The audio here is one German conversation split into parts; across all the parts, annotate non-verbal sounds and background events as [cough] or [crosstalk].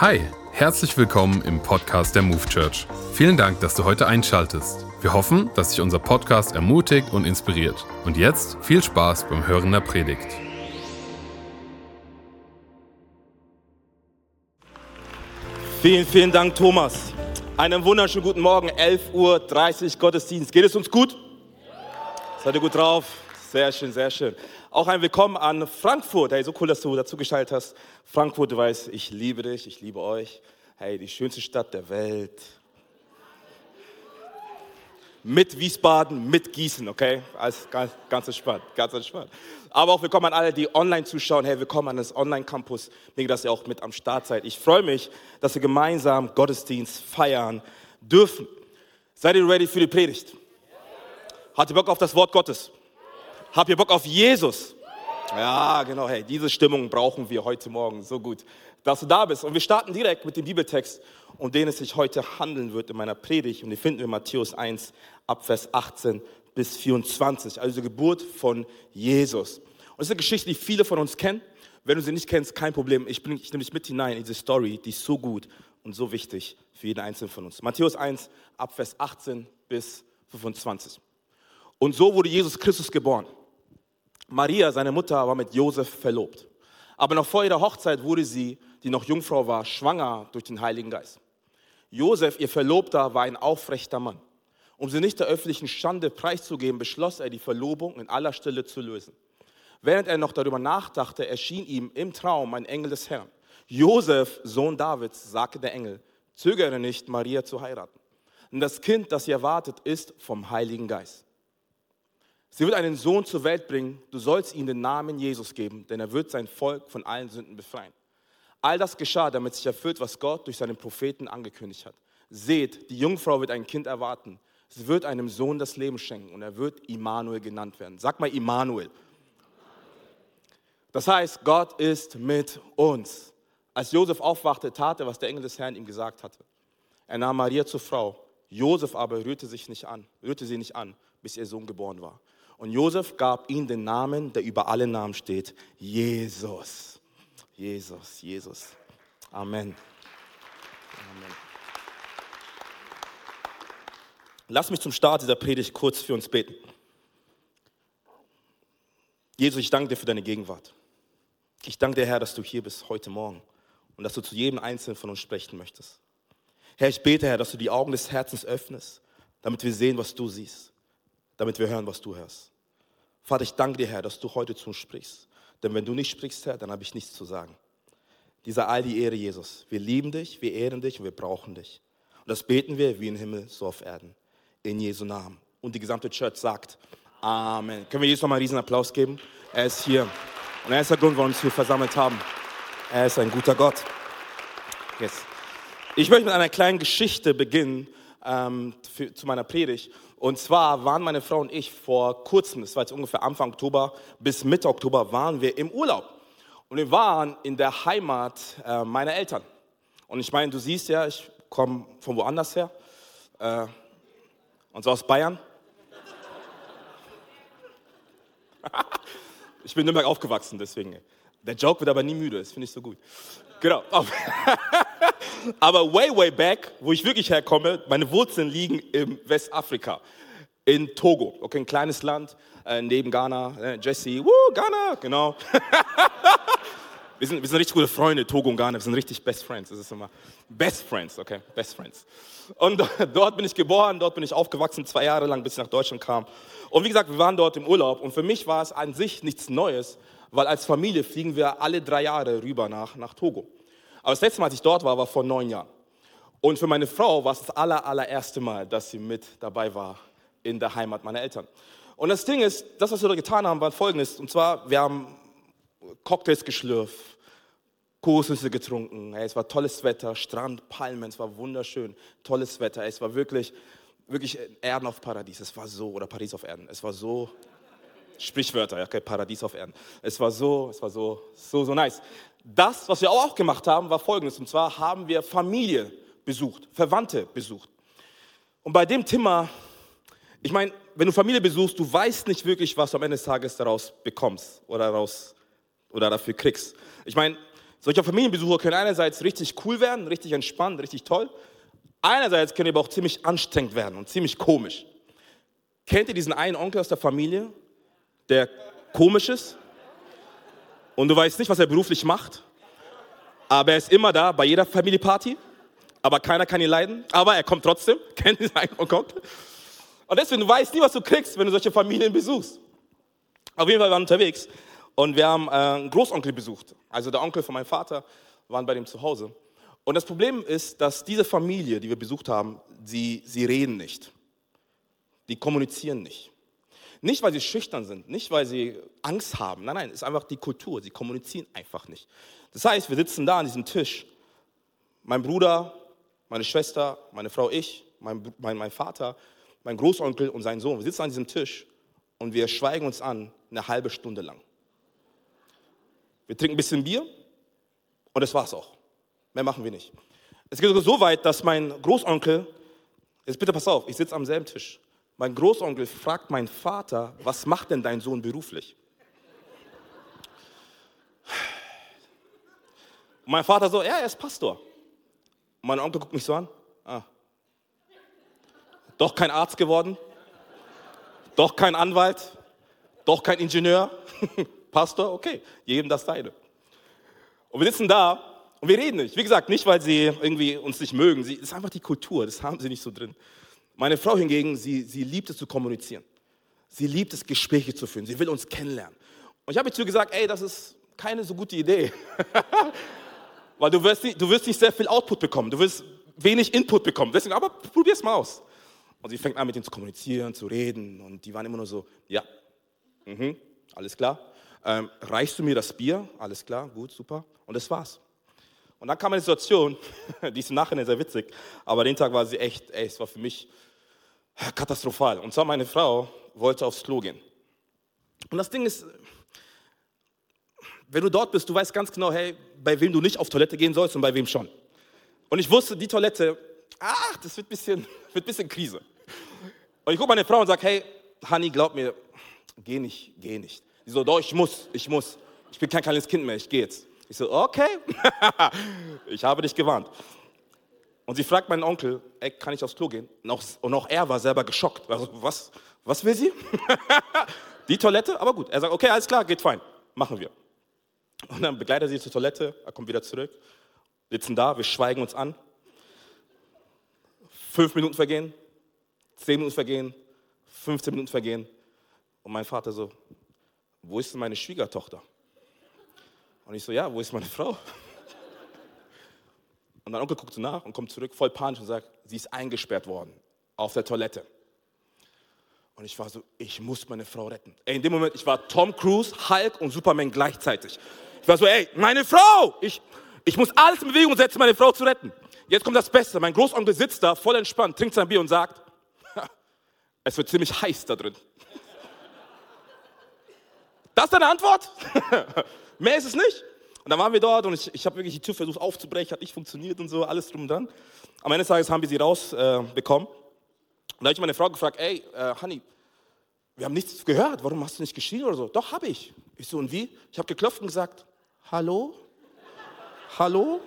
Hi, herzlich willkommen im Podcast der Move Church. Vielen Dank, dass du heute einschaltest. Wir hoffen, dass dich unser Podcast ermutigt und inspiriert. Und jetzt viel Spaß beim Hören der Predigt. Vielen, vielen Dank, Thomas. Einen wunderschönen guten Morgen, 11.30 Uhr Gottesdienst. Geht es uns gut? Seid ihr gut drauf? Sehr schön, sehr schön. Auch ein Willkommen an Frankfurt. Hey, so cool, dass du dazu geschaltet hast. Frankfurt, du weißt, ich liebe dich, ich liebe euch. Hey, die schönste Stadt der Welt. Mit Wiesbaden, mit Gießen, okay? Alles ganz, ganz entspannt, ganz entspannt. Aber auch willkommen an alle, die online zuschauen. Hey, willkommen an das Online-Campus. Denke, dass ihr auch mit am Start seid. Ich freue mich, dass wir gemeinsam Gottesdienst feiern dürfen. Seid ihr ready für die Predigt? Hat ihr Bock auf das Wort Gottes? Habt ihr Bock auf Jesus? Ja, genau. Hey, diese Stimmung brauchen wir heute Morgen. So gut, dass du da bist. Und wir starten direkt mit dem Bibeltext, um den es sich heute handeln wird in meiner Predigt. Und den finden wir in Matthäus 1, ab Vers 18 bis 24. Also die Geburt von Jesus. Und das ist eine Geschichte, die viele von uns kennen. Wenn du sie nicht kennst, kein Problem. Ich, ich nehme dich mit hinein in diese Story, die ist so gut und so wichtig für jeden Einzelnen von uns. Matthäus 1, ab Vers 18 bis 25. Und so wurde Jesus Christus geboren. Maria, seine Mutter, war mit Josef verlobt. Aber noch vor ihrer Hochzeit wurde sie, die noch Jungfrau war, schwanger durch den Heiligen Geist. Josef, ihr Verlobter, war ein aufrechter Mann. Um sie nicht der öffentlichen Schande preiszugeben, beschloss er, die Verlobung in aller Stille zu lösen. Während er noch darüber nachdachte, erschien ihm im Traum ein Engel des Herrn. Josef, Sohn Davids, sagte der Engel, zögere nicht, Maria zu heiraten. Denn das Kind, das ihr erwartet, ist vom Heiligen Geist. Sie wird einen Sohn zur Welt bringen. Du sollst ihm den Namen Jesus geben, denn er wird sein Volk von allen Sünden befreien. All das geschah, damit sich erfüllt, was Gott durch seinen Propheten angekündigt hat. Seht, die Jungfrau wird ein Kind erwarten. Sie wird einem Sohn das Leben schenken und er wird Immanuel genannt werden. Sag mal Immanuel. Das heißt, Gott ist mit uns. Als Josef aufwachte, tat er, was der Engel des Herrn ihm gesagt hatte. Er nahm Maria zur Frau. Josef aber rührte sich nicht an, rührte sie nicht an, bis ihr Sohn geboren war. Und Josef gab ihm den Namen, der über alle Namen steht, Jesus. Jesus, Jesus. Amen. Amen. Lass mich zum Start dieser Predigt kurz für uns beten. Jesus, ich danke dir für deine Gegenwart. Ich danke dir, Herr, dass du hier bist heute Morgen und dass du zu jedem Einzelnen von uns sprechen möchtest. Herr, ich bete, Herr, dass du die Augen des Herzens öffnest, damit wir sehen, was du siehst damit wir hören, was du hörst. Vater, ich danke dir, Herr, dass du heute zu uns sprichst. Denn wenn du nicht sprichst, Herr, dann habe ich nichts zu sagen. Dieser all die Ehre, Jesus. Wir lieben dich, wir ehren dich und wir brauchen dich. Und das beten wir wie im Himmel, so auf Erden. In Jesu Namen. Und die gesamte Church sagt Amen. Können wir Jesus nochmal einen riesen Applaus geben? Er ist hier. Und er ist der Grund, warum wir uns hier versammelt haben. Er ist ein guter Gott. Yes. Ich möchte mit einer kleinen Geschichte beginnen ähm, für, zu meiner Predigt. Und zwar waren meine Frau und ich vor kurzem, das war jetzt ungefähr Anfang Oktober bis Mitte Oktober, waren wir im Urlaub. Und wir waren in der Heimat äh, meiner Eltern. Und ich meine, du siehst ja, ich komme von woanders her. Äh, und so aus Bayern. [laughs] ich bin in Nürnberg aufgewachsen, deswegen. Der Joke wird aber nie müde, das finde ich so gut. Genau. [laughs] Aber way, way back, wo ich wirklich herkomme, meine Wurzeln liegen im Westafrika, in Togo. Okay, ein kleines Land äh, neben Ghana. Äh, Jesse, woo, Ghana, genau. [laughs] wir, sind, wir sind richtig gute Freunde, Togo und Ghana. Wir sind richtig Best Friends. Das ist immer Best Friends, okay, Best Friends. Und [laughs] dort bin ich geboren, dort bin ich aufgewachsen, zwei Jahre lang, bis ich nach Deutschland kam. Und wie gesagt, wir waren dort im Urlaub. Und für mich war es an sich nichts Neues, weil als Familie fliegen wir alle drei Jahre rüber nach, nach Togo. Aber das letzte Mal, als ich dort war, war vor neun Jahren. Und für meine Frau war es das aller, allererste Mal, dass sie mit dabei war in der Heimat meiner Eltern. Und das Ding ist, das, was wir da getan haben, war folgendes. Und zwar, wir haben Cocktails geschlürft, Kokosnüsse getrunken. Es war tolles Wetter, Strand, Palmen, es war wunderschön, tolles Wetter. Es war wirklich, wirklich Erden auf Paradies. Es war so, oder Paris auf Erden. Es war so, Sprichwörter, okay, Paradies auf Erden. Es war so, es war so, so, so nice. Das, was wir auch gemacht haben, war folgendes. Und zwar haben wir Familie besucht, Verwandte besucht. Und bei dem Thema, ich meine, wenn du Familie besuchst, du weißt nicht wirklich, was du am Ende des Tages daraus bekommst oder, daraus, oder dafür kriegst. Ich meine, Solche Familienbesuche können einerseits richtig cool werden, richtig entspannt, richtig toll. Einerseits können die aber auch ziemlich anstrengend werden und ziemlich komisch. Kennt ihr diesen einen Onkel aus der Familie, der komisch ist? Und du weißt nicht, was er beruflich macht, aber er ist immer da bei jeder Familienparty, aber keiner kann ihn leiden, aber er kommt trotzdem. [laughs] Kennt diesen einen Onkel? Und deswegen, du weißt nie, was du kriegst, wenn du solche Familien besuchst. Auf jeden Fall waren wir unterwegs und wir haben äh, einen Großonkel besucht. Also der Onkel von meinem Vater waren bei dem zu Hause. Und das Problem ist, dass diese Familie, die wir besucht haben, sie, sie reden nicht. Die kommunizieren nicht. Nicht, weil sie schüchtern sind, nicht, weil sie Angst haben. Nein, nein, es ist einfach die Kultur. Sie kommunizieren einfach nicht. Das heißt, wir sitzen da an diesem Tisch. Mein Bruder, meine Schwester, meine Frau, ich, mein, mein, mein Vater, mein Großonkel und sein Sohn. Wir sitzen an diesem Tisch und wir schweigen uns an eine halbe Stunde lang. Wir trinken ein bisschen Bier und das war's auch. Mehr machen wir nicht. Es geht sogar so weit, dass mein Großonkel, jetzt bitte pass auf, ich sitze am selben Tisch. Mein Großonkel fragt meinen Vater, was macht denn dein Sohn beruflich? Und mein Vater so, ja, er ist Pastor. Und mein Onkel guckt mich so an. Ah. Doch kein Arzt geworden, doch kein Anwalt, doch kein Ingenieur. [laughs] Pastor, okay, jedem das deine. Und wir sitzen da und wir reden nicht. Wie gesagt, nicht, weil sie irgendwie uns nicht mögen. Sie, das ist einfach die Kultur, das haben sie nicht so drin. Meine Frau hingegen, sie, sie liebt es zu kommunizieren. Sie liebt es, Gespräche zu führen. Sie will uns kennenlernen. Und ich habe ihr gesagt, ey, das ist keine so gute Idee. [laughs] weil du wirst, nicht, du wirst nicht sehr viel Output bekommen. Du wirst wenig Input bekommen. Deswegen, aber es mal aus. Und sie fängt an, mit ihnen zu kommunizieren, zu reden. Und die waren immer nur so, ja, mhm, alles klar ähm, reichst du mir das Bier? Alles klar, gut, super. Und das war's. Und dann kam eine Situation, [laughs] die ist im Nachhinein sehr witzig, aber den Tag war sie echt, ey, es war für mich katastrophal. Und zwar meine Frau wollte aufs Klo gehen. Und das Ding ist, wenn du dort bist, du weißt ganz genau, hey, bei wem du nicht auf Toilette gehen sollst und bei wem schon. Und ich wusste, die Toilette, ach, das wird ein bisschen, [laughs] wird bisschen Krise. Und ich gucke meine Frau und sage, hey, Honey, glaub mir, geh nicht, geh nicht. Die so, doch, ich muss, ich muss. Ich bin kein kleines Kind mehr, ich gehe jetzt. Ich so, okay, [laughs] ich habe dich gewarnt. Und sie fragt meinen Onkel, ey, kann ich aufs Klo gehen? Und auch, und auch er war selber geschockt. Also, was, was will sie? [laughs] Die Toilette? Aber gut. Er sagt, okay, alles klar, geht fein. Machen wir. Und dann begleitet er sie zur Toilette, er kommt wieder zurück, sitzen da, wir schweigen uns an. Fünf Minuten vergehen, zehn Minuten vergehen, 15 Minuten vergehen. Und mein Vater so, wo ist denn meine Schwiegertochter? Und ich so, ja, wo ist meine Frau? [laughs] Und mein Onkel guckt so nach und kommt zurück, voll panisch und sagt, sie ist eingesperrt worden auf der Toilette. Und ich war so, ich muss meine Frau retten. Ey, in dem Moment, ich war Tom Cruise, Hulk und Superman gleichzeitig. Ich war so, ey, meine Frau! Ich, ich muss alles in Bewegung setzen, meine Frau zu retten. Jetzt kommt das Beste. Mein Großonkel sitzt da, voll entspannt, trinkt sein Bier und sagt, [laughs] es wird ziemlich heiß da drin. [laughs] Das ist deine Antwort? Mehr ist es nicht. Und dann waren wir dort und ich, ich habe wirklich die Tür versucht aufzubrechen, hat nicht funktioniert und so, alles drum und dran. Am Ende des Tages haben wir sie rausbekommen. Äh, und da habe ich meine Frau gefragt, ey, äh, Honey, wir haben nichts gehört, warum hast du nicht geschrien oder so? Doch, habe ich. Ich so, und wie? Ich habe geklopft und gesagt, hallo? Hallo?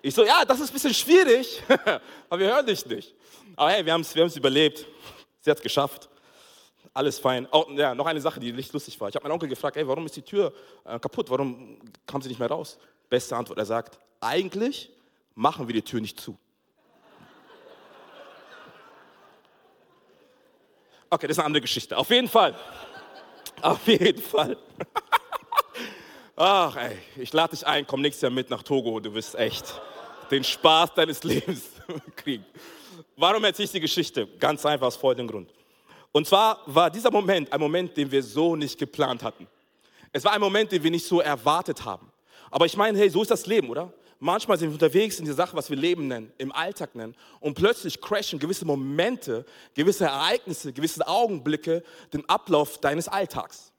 Ich so, ja, das ist ein bisschen schwierig, [laughs] aber wir hören dich nicht. Aber hey, wir haben es wir überlebt. Sie hat es geschafft alles fein. Oh, ja, noch eine Sache, die nicht lustig war. Ich habe meinen Onkel gefragt, ey, warum ist die Tür äh, kaputt? Warum kam sie nicht mehr raus? Beste Antwort, er sagt, eigentlich machen wir die Tür nicht zu. Okay, das ist eine andere Geschichte. Auf jeden Fall. Auf jeden Fall. [laughs] Ach, ey, ich lade dich ein, komm nächstes Jahr mit nach Togo. Du wirst echt den Spaß deines [laughs] Lebens kriegen. Warum erzähle ich die Geschichte? Ganz einfach aus folgendem Grund. Und zwar war dieser Moment ein Moment, den wir so nicht geplant hatten. Es war ein Moment, den wir nicht so erwartet haben. Aber ich meine, hey, so ist das Leben, oder? Manchmal sind wir unterwegs in die Sache, was wir Leben nennen, im Alltag nennen. Und plötzlich crashen gewisse Momente, gewisse Ereignisse, gewisse Augenblicke den Ablauf deines Alltags.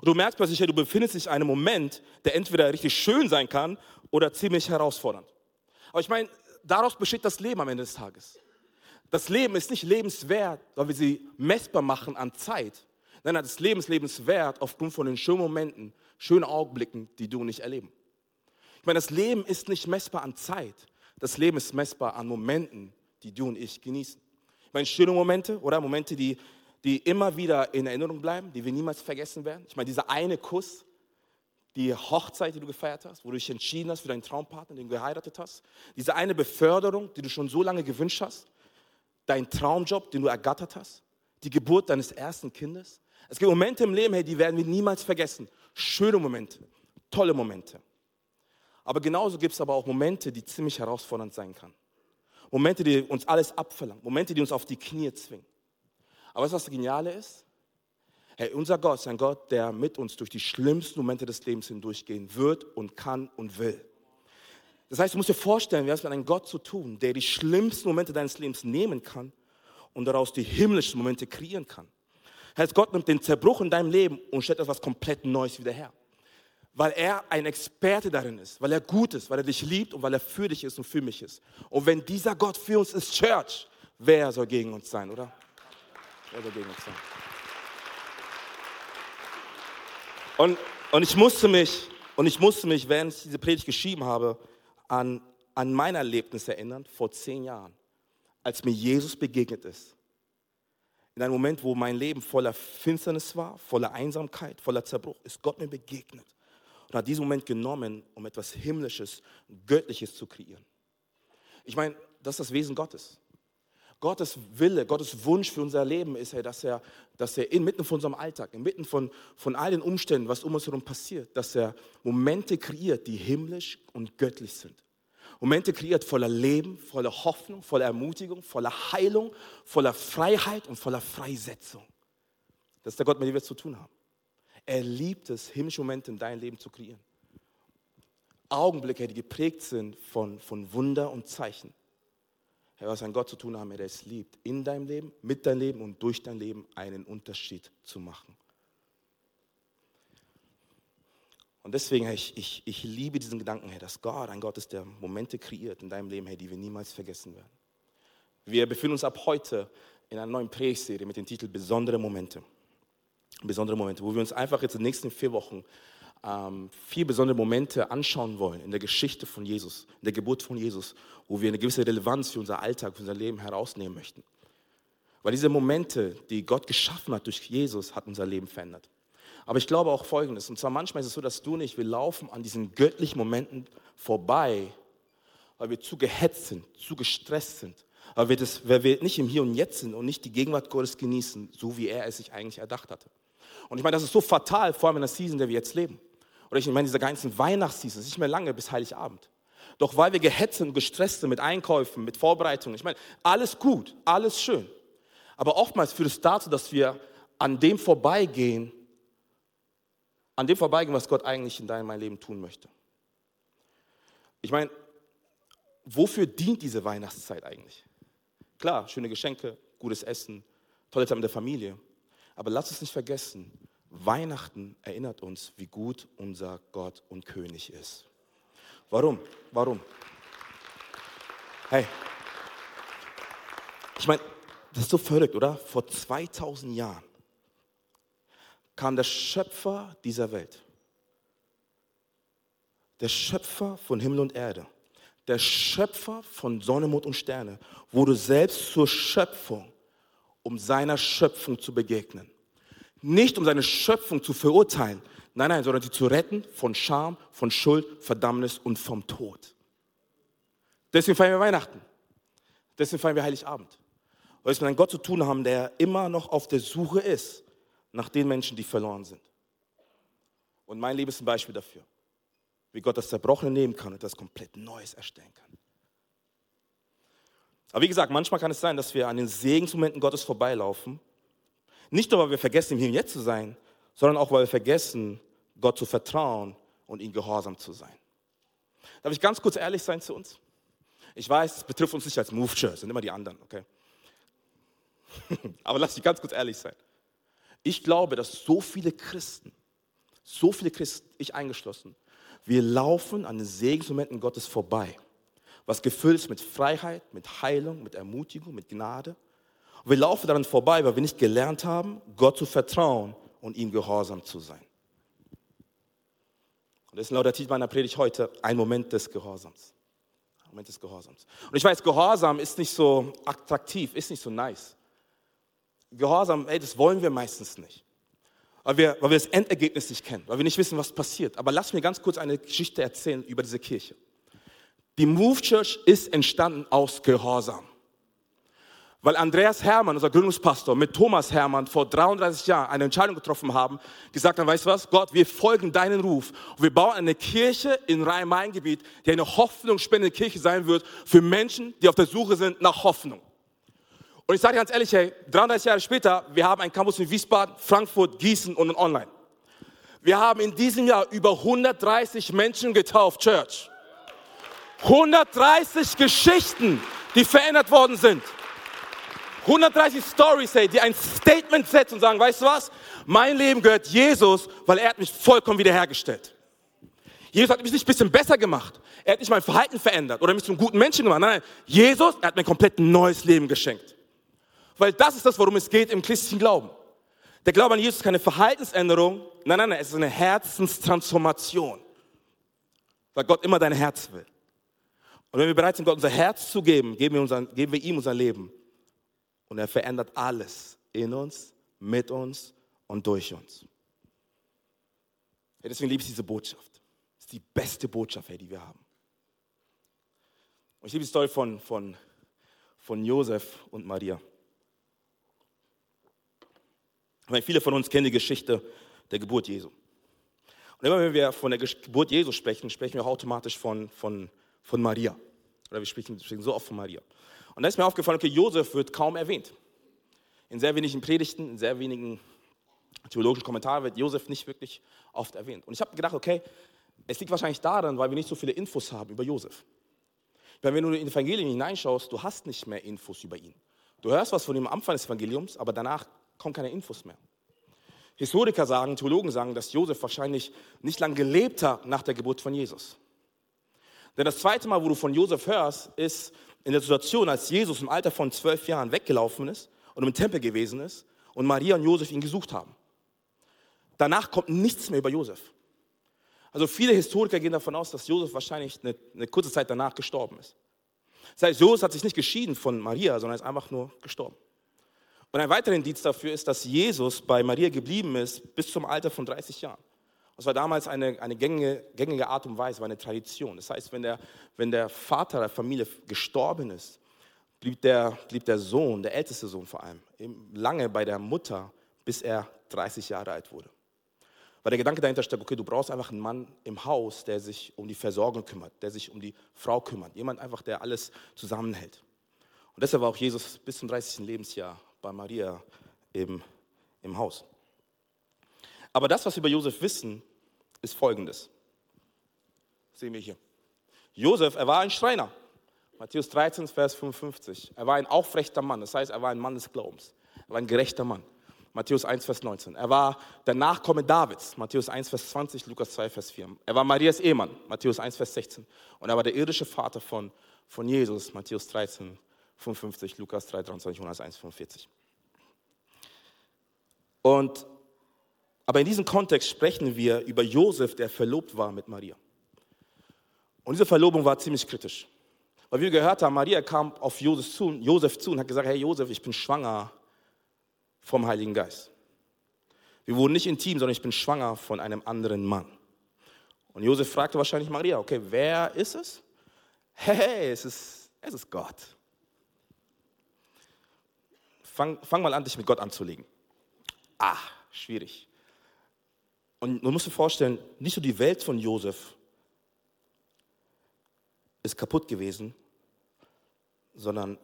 Und du merkst plötzlich, hey, du befindest dich in einem Moment, der entweder richtig schön sein kann oder ziemlich herausfordernd. Aber ich meine, daraus besteht das Leben am Ende des Tages. Das Leben ist nicht lebenswert, weil wir sie messbar machen an Zeit. Nein, das Leben ist lebenswert aufgrund von den schönen Momenten, schönen Augenblicken, die du nicht erleben. Ich meine, das Leben ist nicht messbar an Zeit. Das Leben ist messbar an Momenten, die du und ich genießen. Ich meine, schöne Momente oder Momente, die, die immer wieder in Erinnerung bleiben, die wir niemals vergessen werden. Ich meine, dieser eine Kuss, die Hochzeit, die du gefeiert hast, wo du dich entschieden hast für deinen Traumpartner, den du geheiratet hast, diese eine Beförderung, die du schon so lange gewünscht hast, dein Traumjob, den du ergattert hast, die Geburt deines ersten Kindes. Es gibt Momente im Leben, hey, die werden wir niemals vergessen. Schöne Momente, tolle Momente. Aber genauso gibt es aber auch Momente, die ziemlich herausfordernd sein können. Momente, die uns alles abverlangen, Momente, die uns auf die Knie zwingen. Aber weißt du, was das Geniale ist? Hey, unser Gott ist ein Gott, der mit uns durch die schlimmsten Momente des Lebens hindurchgehen wird und kann und will. Das heißt, du musst dir vorstellen, wir haben es mit einem Gott zu tun, der die schlimmsten Momente deines Lebens nehmen kann und daraus die himmlischen Momente kreieren kann. Heißt, Gott nimmt den Zerbruch in deinem Leben und stellt etwas komplett Neues wieder her. Weil er ein Experte darin ist, weil er gut ist, weil er dich liebt und weil er für dich ist und für mich ist. Und wenn dieser Gott für uns ist, Church, wer soll gegen uns sein, oder? Wer soll gegen uns sein? Und, und ich musste mich, und ich musste mich, während ich diese Predigt geschrieben habe, an, an mein Erlebnis erinnern, vor zehn Jahren, als mir Jesus begegnet ist. In einem Moment, wo mein Leben voller Finsternis war, voller Einsamkeit, voller Zerbruch, ist Gott mir begegnet und hat diesen Moment genommen, um etwas Himmlisches, Göttliches zu kreieren. Ich meine, das ist das Wesen Gottes. Gottes Wille, Gottes Wunsch für unser Leben ist, hey, dass er, dass er inmitten von unserem Alltag, inmitten von, von all den Umständen, was um uns herum passiert, dass er Momente kreiert, die himmlisch und göttlich sind. Momente kreiert voller Leben, voller Hoffnung, voller Ermutigung, voller Heilung, voller Freiheit und voller Freisetzung. Das ist der Gott, mit dem wir zu tun haben. Er liebt es, himmlische Momente in deinem Leben zu kreieren. Augenblicke, die geprägt sind von, von Wunder und Zeichen. Was ein Gott zu tun haben, der es liebt, in deinem Leben, mit deinem Leben und durch dein Leben einen Unterschied zu machen. Und deswegen, Herr, ich, ich, ich liebe diesen Gedanken, Herr, dass Gott ein Gott ist, der Momente kreiert in deinem Leben, Herr, die wir niemals vergessen werden. Wir befinden uns ab heute in einer neuen Predigtserie mit dem Titel Besondere Momente. Besondere Momente, wo wir uns einfach jetzt in den nächsten vier Wochen ähm, vier besondere Momente anschauen wollen in der Geschichte von Jesus, in der Geburt von Jesus, wo wir eine gewisse Relevanz für unser Alltag, für unser Leben herausnehmen möchten. Weil diese Momente, die Gott geschaffen hat durch Jesus, hat unser Leben verändert. Aber ich glaube auch Folgendes, und zwar manchmal ist es so, dass du nicht, wir laufen an diesen göttlichen Momenten vorbei, weil wir zu gehetzt sind, zu gestresst sind, weil wir, das, weil wir nicht im Hier und Jetzt sind und nicht die Gegenwart Gottes genießen, so wie er es sich eigentlich erdacht hatte. Und ich meine, das ist so fatal, vor allem in der Season, in der wir jetzt leben. Oder ich meine, dieser ganzen Weihnachtsseason, nicht mehr lange bis Heiligabend. Doch weil wir gehetzt und gestresst sind mit Einkäufen, mit Vorbereitungen, ich meine, alles gut, alles schön. Aber oftmals führt es dazu, dass wir an dem vorbeigehen, an dem vorbeigehen, was Gott eigentlich in deinem Leben tun möchte. Ich meine, wofür dient diese Weihnachtszeit eigentlich? Klar, schöne Geschenke, gutes Essen, tolle Zeit mit der Familie. Aber lass uns nicht vergessen, Weihnachten erinnert uns, wie gut unser Gott und König ist. Warum? Warum? Hey, ich meine, das ist so verrückt, oder? Vor 2000 Jahren kam der Schöpfer dieser Welt, der Schöpfer von Himmel und Erde, der Schöpfer von Sonne, Mond und Sterne, wurde selbst zur Schöpfung, um seiner Schöpfung zu begegnen. Nicht um seine Schöpfung zu verurteilen, nein, nein, sondern sie zu retten von Scham, von Schuld, Verdammnis und vom Tod. Deswegen feiern wir Weihnachten. Deswegen feiern wir Heiligabend. Weil wir es mit einem Gott zu tun haben, der immer noch auf der Suche ist nach den Menschen, die verloren sind. Und mein Leben ist ein Beispiel dafür, wie Gott das Zerbrochene nehmen kann und das komplett Neues erstellen kann. Aber wie gesagt, manchmal kann es sein, dass wir an den Segensmomenten Gottes vorbeilaufen nicht nur, weil wir vergessen, im Hier und Jetzt zu sein, sondern auch, weil wir vergessen, Gott zu vertrauen und ihm gehorsam zu sein. Darf ich ganz kurz ehrlich sein zu uns? Ich weiß, es betrifft uns nicht als Move Church, sind immer die anderen, okay? [laughs] Aber lass mich ganz kurz ehrlich sein. Ich glaube, dass so viele Christen, so viele Christen, ich eingeschlossen, wir laufen an den Segensmomenten Gottes vorbei, was gefüllt ist mit Freiheit, mit Heilung, mit Ermutigung, mit Gnade. Wir laufen daran vorbei, weil wir nicht gelernt haben, Gott zu vertrauen und ihm gehorsam zu sein. Und Und das ist laut der Titel meiner Predigt heute ein Moment des Gehorsams. Ein Moment des Gehorsams. Und ich weiß, Gehorsam ist nicht so attraktiv, ist nicht so nice. Gehorsam, ey, das wollen wir meistens nicht. Weil wir, weil wir das Endergebnis nicht kennen, weil wir nicht wissen, was passiert. Aber lass mir ganz kurz eine Geschichte erzählen über diese Kirche. Die Move Church ist entstanden aus Gehorsam. Weil Andreas Hermann, unser Gründungspastor, mit Thomas Hermann vor 33 Jahren eine Entscheidung getroffen haben, gesagt haben, weißt du was, Gott, wir folgen deinen Ruf und wir bauen eine Kirche in Rhein-Main-Gebiet, die eine hoffnungsspendende Kirche sein wird für Menschen, die auf der Suche sind nach Hoffnung. Und ich sage dir ganz ehrlich, hey, 33 Jahre später, wir haben einen Campus in Wiesbaden, Frankfurt, Gießen und online. Wir haben in diesem Jahr über 130 Menschen getauft, Church. 130 Geschichten, die verändert worden sind. 130 Stories, hey, die ein Statement setzen und sagen, weißt du was? Mein Leben gehört Jesus, weil er hat mich vollkommen wiederhergestellt. Jesus hat mich nicht ein bisschen besser gemacht. Er hat nicht mein Verhalten verändert oder mich zum guten Menschen gemacht. Nein, nein. Jesus, er hat mir ein komplett neues Leben geschenkt. Weil das ist das, worum es geht im christlichen Glauben. Der Glaube an Jesus ist keine Verhaltensänderung. Nein, nein, nein. Es ist eine Herzenstransformation. Weil Gott immer dein Herz will. Und wenn wir bereit sind, Gott unser Herz zu geben, geben wir, unser, geben wir ihm unser Leben. Und er verändert alles in uns, mit uns und durch uns. Ja, deswegen liebe ich diese Botschaft. Das ist die beste Botschaft, die wir haben. Und ich liebe die Story von, von, von Josef und Maria. Weil viele von uns kennen die Geschichte der Geburt Jesu. Und immer wenn wir von der Geburt Jesu sprechen, sprechen wir auch automatisch von, von, von Maria. Oder wir sprechen, sprechen so oft von Maria. Und da ist mir aufgefallen, okay, Josef wird kaum erwähnt. In sehr wenigen Predigten, in sehr wenigen theologischen Kommentaren wird Josef nicht wirklich oft erwähnt. Und ich habe gedacht, okay, es liegt wahrscheinlich daran, weil wir nicht so viele Infos haben über Josef. Weil wenn du in die Evangelien hineinschaust, du hast nicht mehr Infos über ihn. Du hörst was von ihm am Anfang des Evangeliums, aber danach kommen keine Infos mehr. Historiker sagen, Theologen sagen, dass Josef wahrscheinlich nicht lange gelebt hat nach der Geburt von Jesus. Denn das zweite Mal, wo du von Josef hörst, ist in der Situation, als Jesus im Alter von zwölf Jahren weggelaufen ist und im Tempel gewesen ist und Maria und Josef ihn gesucht haben. Danach kommt nichts mehr über Josef. Also viele Historiker gehen davon aus, dass Josef wahrscheinlich eine, eine kurze Zeit danach gestorben ist. Das heißt, Josef hat sich nicht geschieden von Maria, sondern ist einfach nur gestorben. Und ein weiterer Indiz dafür ist, dass Jesus bei Maria geblieben ist bis zum Alter von 30 Jahren. Das war damals eine, eine gängige, gängige Art und Weise, war eine Tradition. Das heißt, wenn der, wenn der Vater der Familie gestorben ist, blieb der, blieb der Sohn, der älteste Sohn vor allem, lange bei der Mutter, bis er 30 Jahre alt wurde. Weil der Gedanke dahinter steckt, okay, du brauchst einfach einen Mann im Haus, der sich um die Versorgung kümmert, der sich um die Frau kümmert. Jemand einfach, der alles zusammenhält. Und deshalb war auch Jesus bis zum 30. Lebensjahr bei Maria im, im Haus. Aber das, was wir über Josef wissen, ist folgendes. Sehen wir hier. Josef, er war ein Schreiner. Matthäus 13, Vers 55. Er war ein aufrechter Mann, das heißt, er war ein Mann des Glaubens. Er war ein gerechter Mann. Matthäus 1, Vers 19. Er war der Nachkomme Davids. Matthäus 1, Vers 20, Lukas 2, Vers 4. Er war Marias Ehemann. Matthäus 1, Vers 16. Und er war der irdische Vater von, von Jesus. Matthäus 13, 55, Lukas 3, 23, Jonas 1, 45. Und, aber in diesem Kontext sprechen wir über Josef, der verlobt war mit Maria. Und diese Verlobung war ziemlich kritisch. Weil wir gehört haben, Maria kam auf Josef zu, Josef zu und hat gesagt, hey Josef, ich bin schwanger vom Heiligen Geist. Wir wurden nicht intim, sondern ich bin schwanger von einem anderen Mann. Und Josef fragte wahrscheinlich Maria, okay, wer ist es? Hey, es ist, es ist Gott. Fang, fang mal an, dich mit Gott anzulegen. Ah, schwierig. Und man muss sich vorstellen, nicht nur die Welt von Josef ist kaputt gewesen, sondern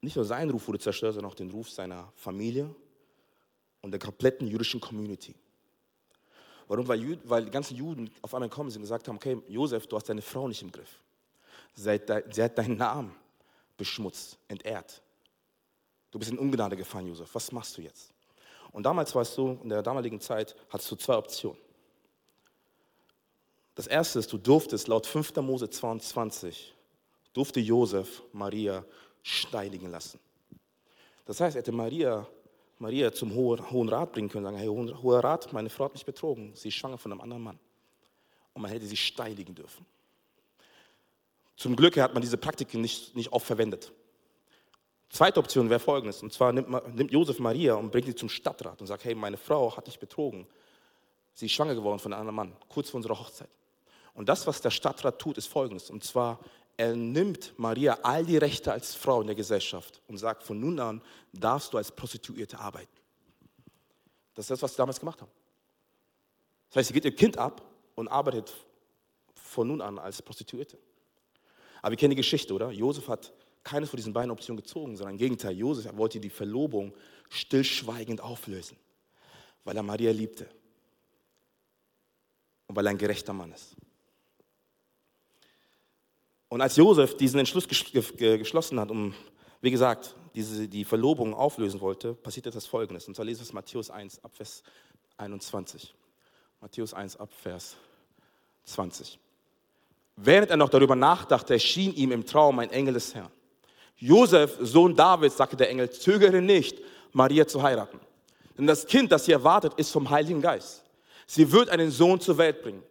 nicht nur sein Ruf wurde zerstört, sondern auch den Ruf seiner Familie und der kompletten jüdischen Community. Warum? Weil, weil die ganzen Juden auf einmal kommen und gesagt haben, okay, Josef, du hast deine Frau nicht im Griff. Sie hat deinen Namen beschmutzt, entehrt. Du bist in Ungnade gefallen, Josef. Was machst du jetzt? Und damals es so, in der damaligen Zeit hattest du zwei Optionen. Das erste ist, du durftest laut 5. Mose 22, durfte Josef Maria steinigen lassen. Das heißt, er hätte Maria, Maria zum Hohen Rat bringen können, sagen, hey, Hoher Rat, meine Frau hat mich betrogen, sie ist schwanger von einem anderen Mann. und man hätte sie steinigen dürfen. Zum Glück hat man diese Praktiken nicht, nicht oft verwendet. Zweite Option wäre folgendes, und zwar nimmt, nimmt Josef Maria und bringt sie zum Stadtrat und sagt, hey, meine Frau hat dich betrogen. Sie ist schwanger geworden von einem anderen Mann, kurz vor unserer Hochzeit. Und das, was der Stadtrat tut, ist folgendes, und zwar, er nimmt Maria all die Rechte als Frau in der Gesellschaft und sagt, von nun an darfst du als Prostituierte arbeiten. Das ist das, was sie damals gemacht haben. Das heißt, sie geht ihr Kind ab und arbeitet von nun an als Prostituierte. Aber wir kennen die Geschichte, oder? Josef hat keine von diesen beiden Optionen gezogen, sondern im Gegenteil, Josef wollte die Verlobung stillschweigend auflösen, weil er Maria liebte und weil er ein gerechter Mann ist. Und als Josef diesen Entschluss geschlossen hat, um, wie gesagt, diese, die Verlobung auflösen wollte, passierte das Folgendes. Und zwar lesen wir es Matthäus 1 ab Vers 21. Matthäus 1 ab Vers 20. Während er noch darüber nachdachte, erschien ihm im Traum ein Engel des Herrn. Josef, Sohn Davids, sagte der Engel, zögere nicht, Maria zu heiraten. Denn das Kind, das sie erwartet, ist vom Heiligen Geist. Sie wird einen Sohn zur Welt bringen.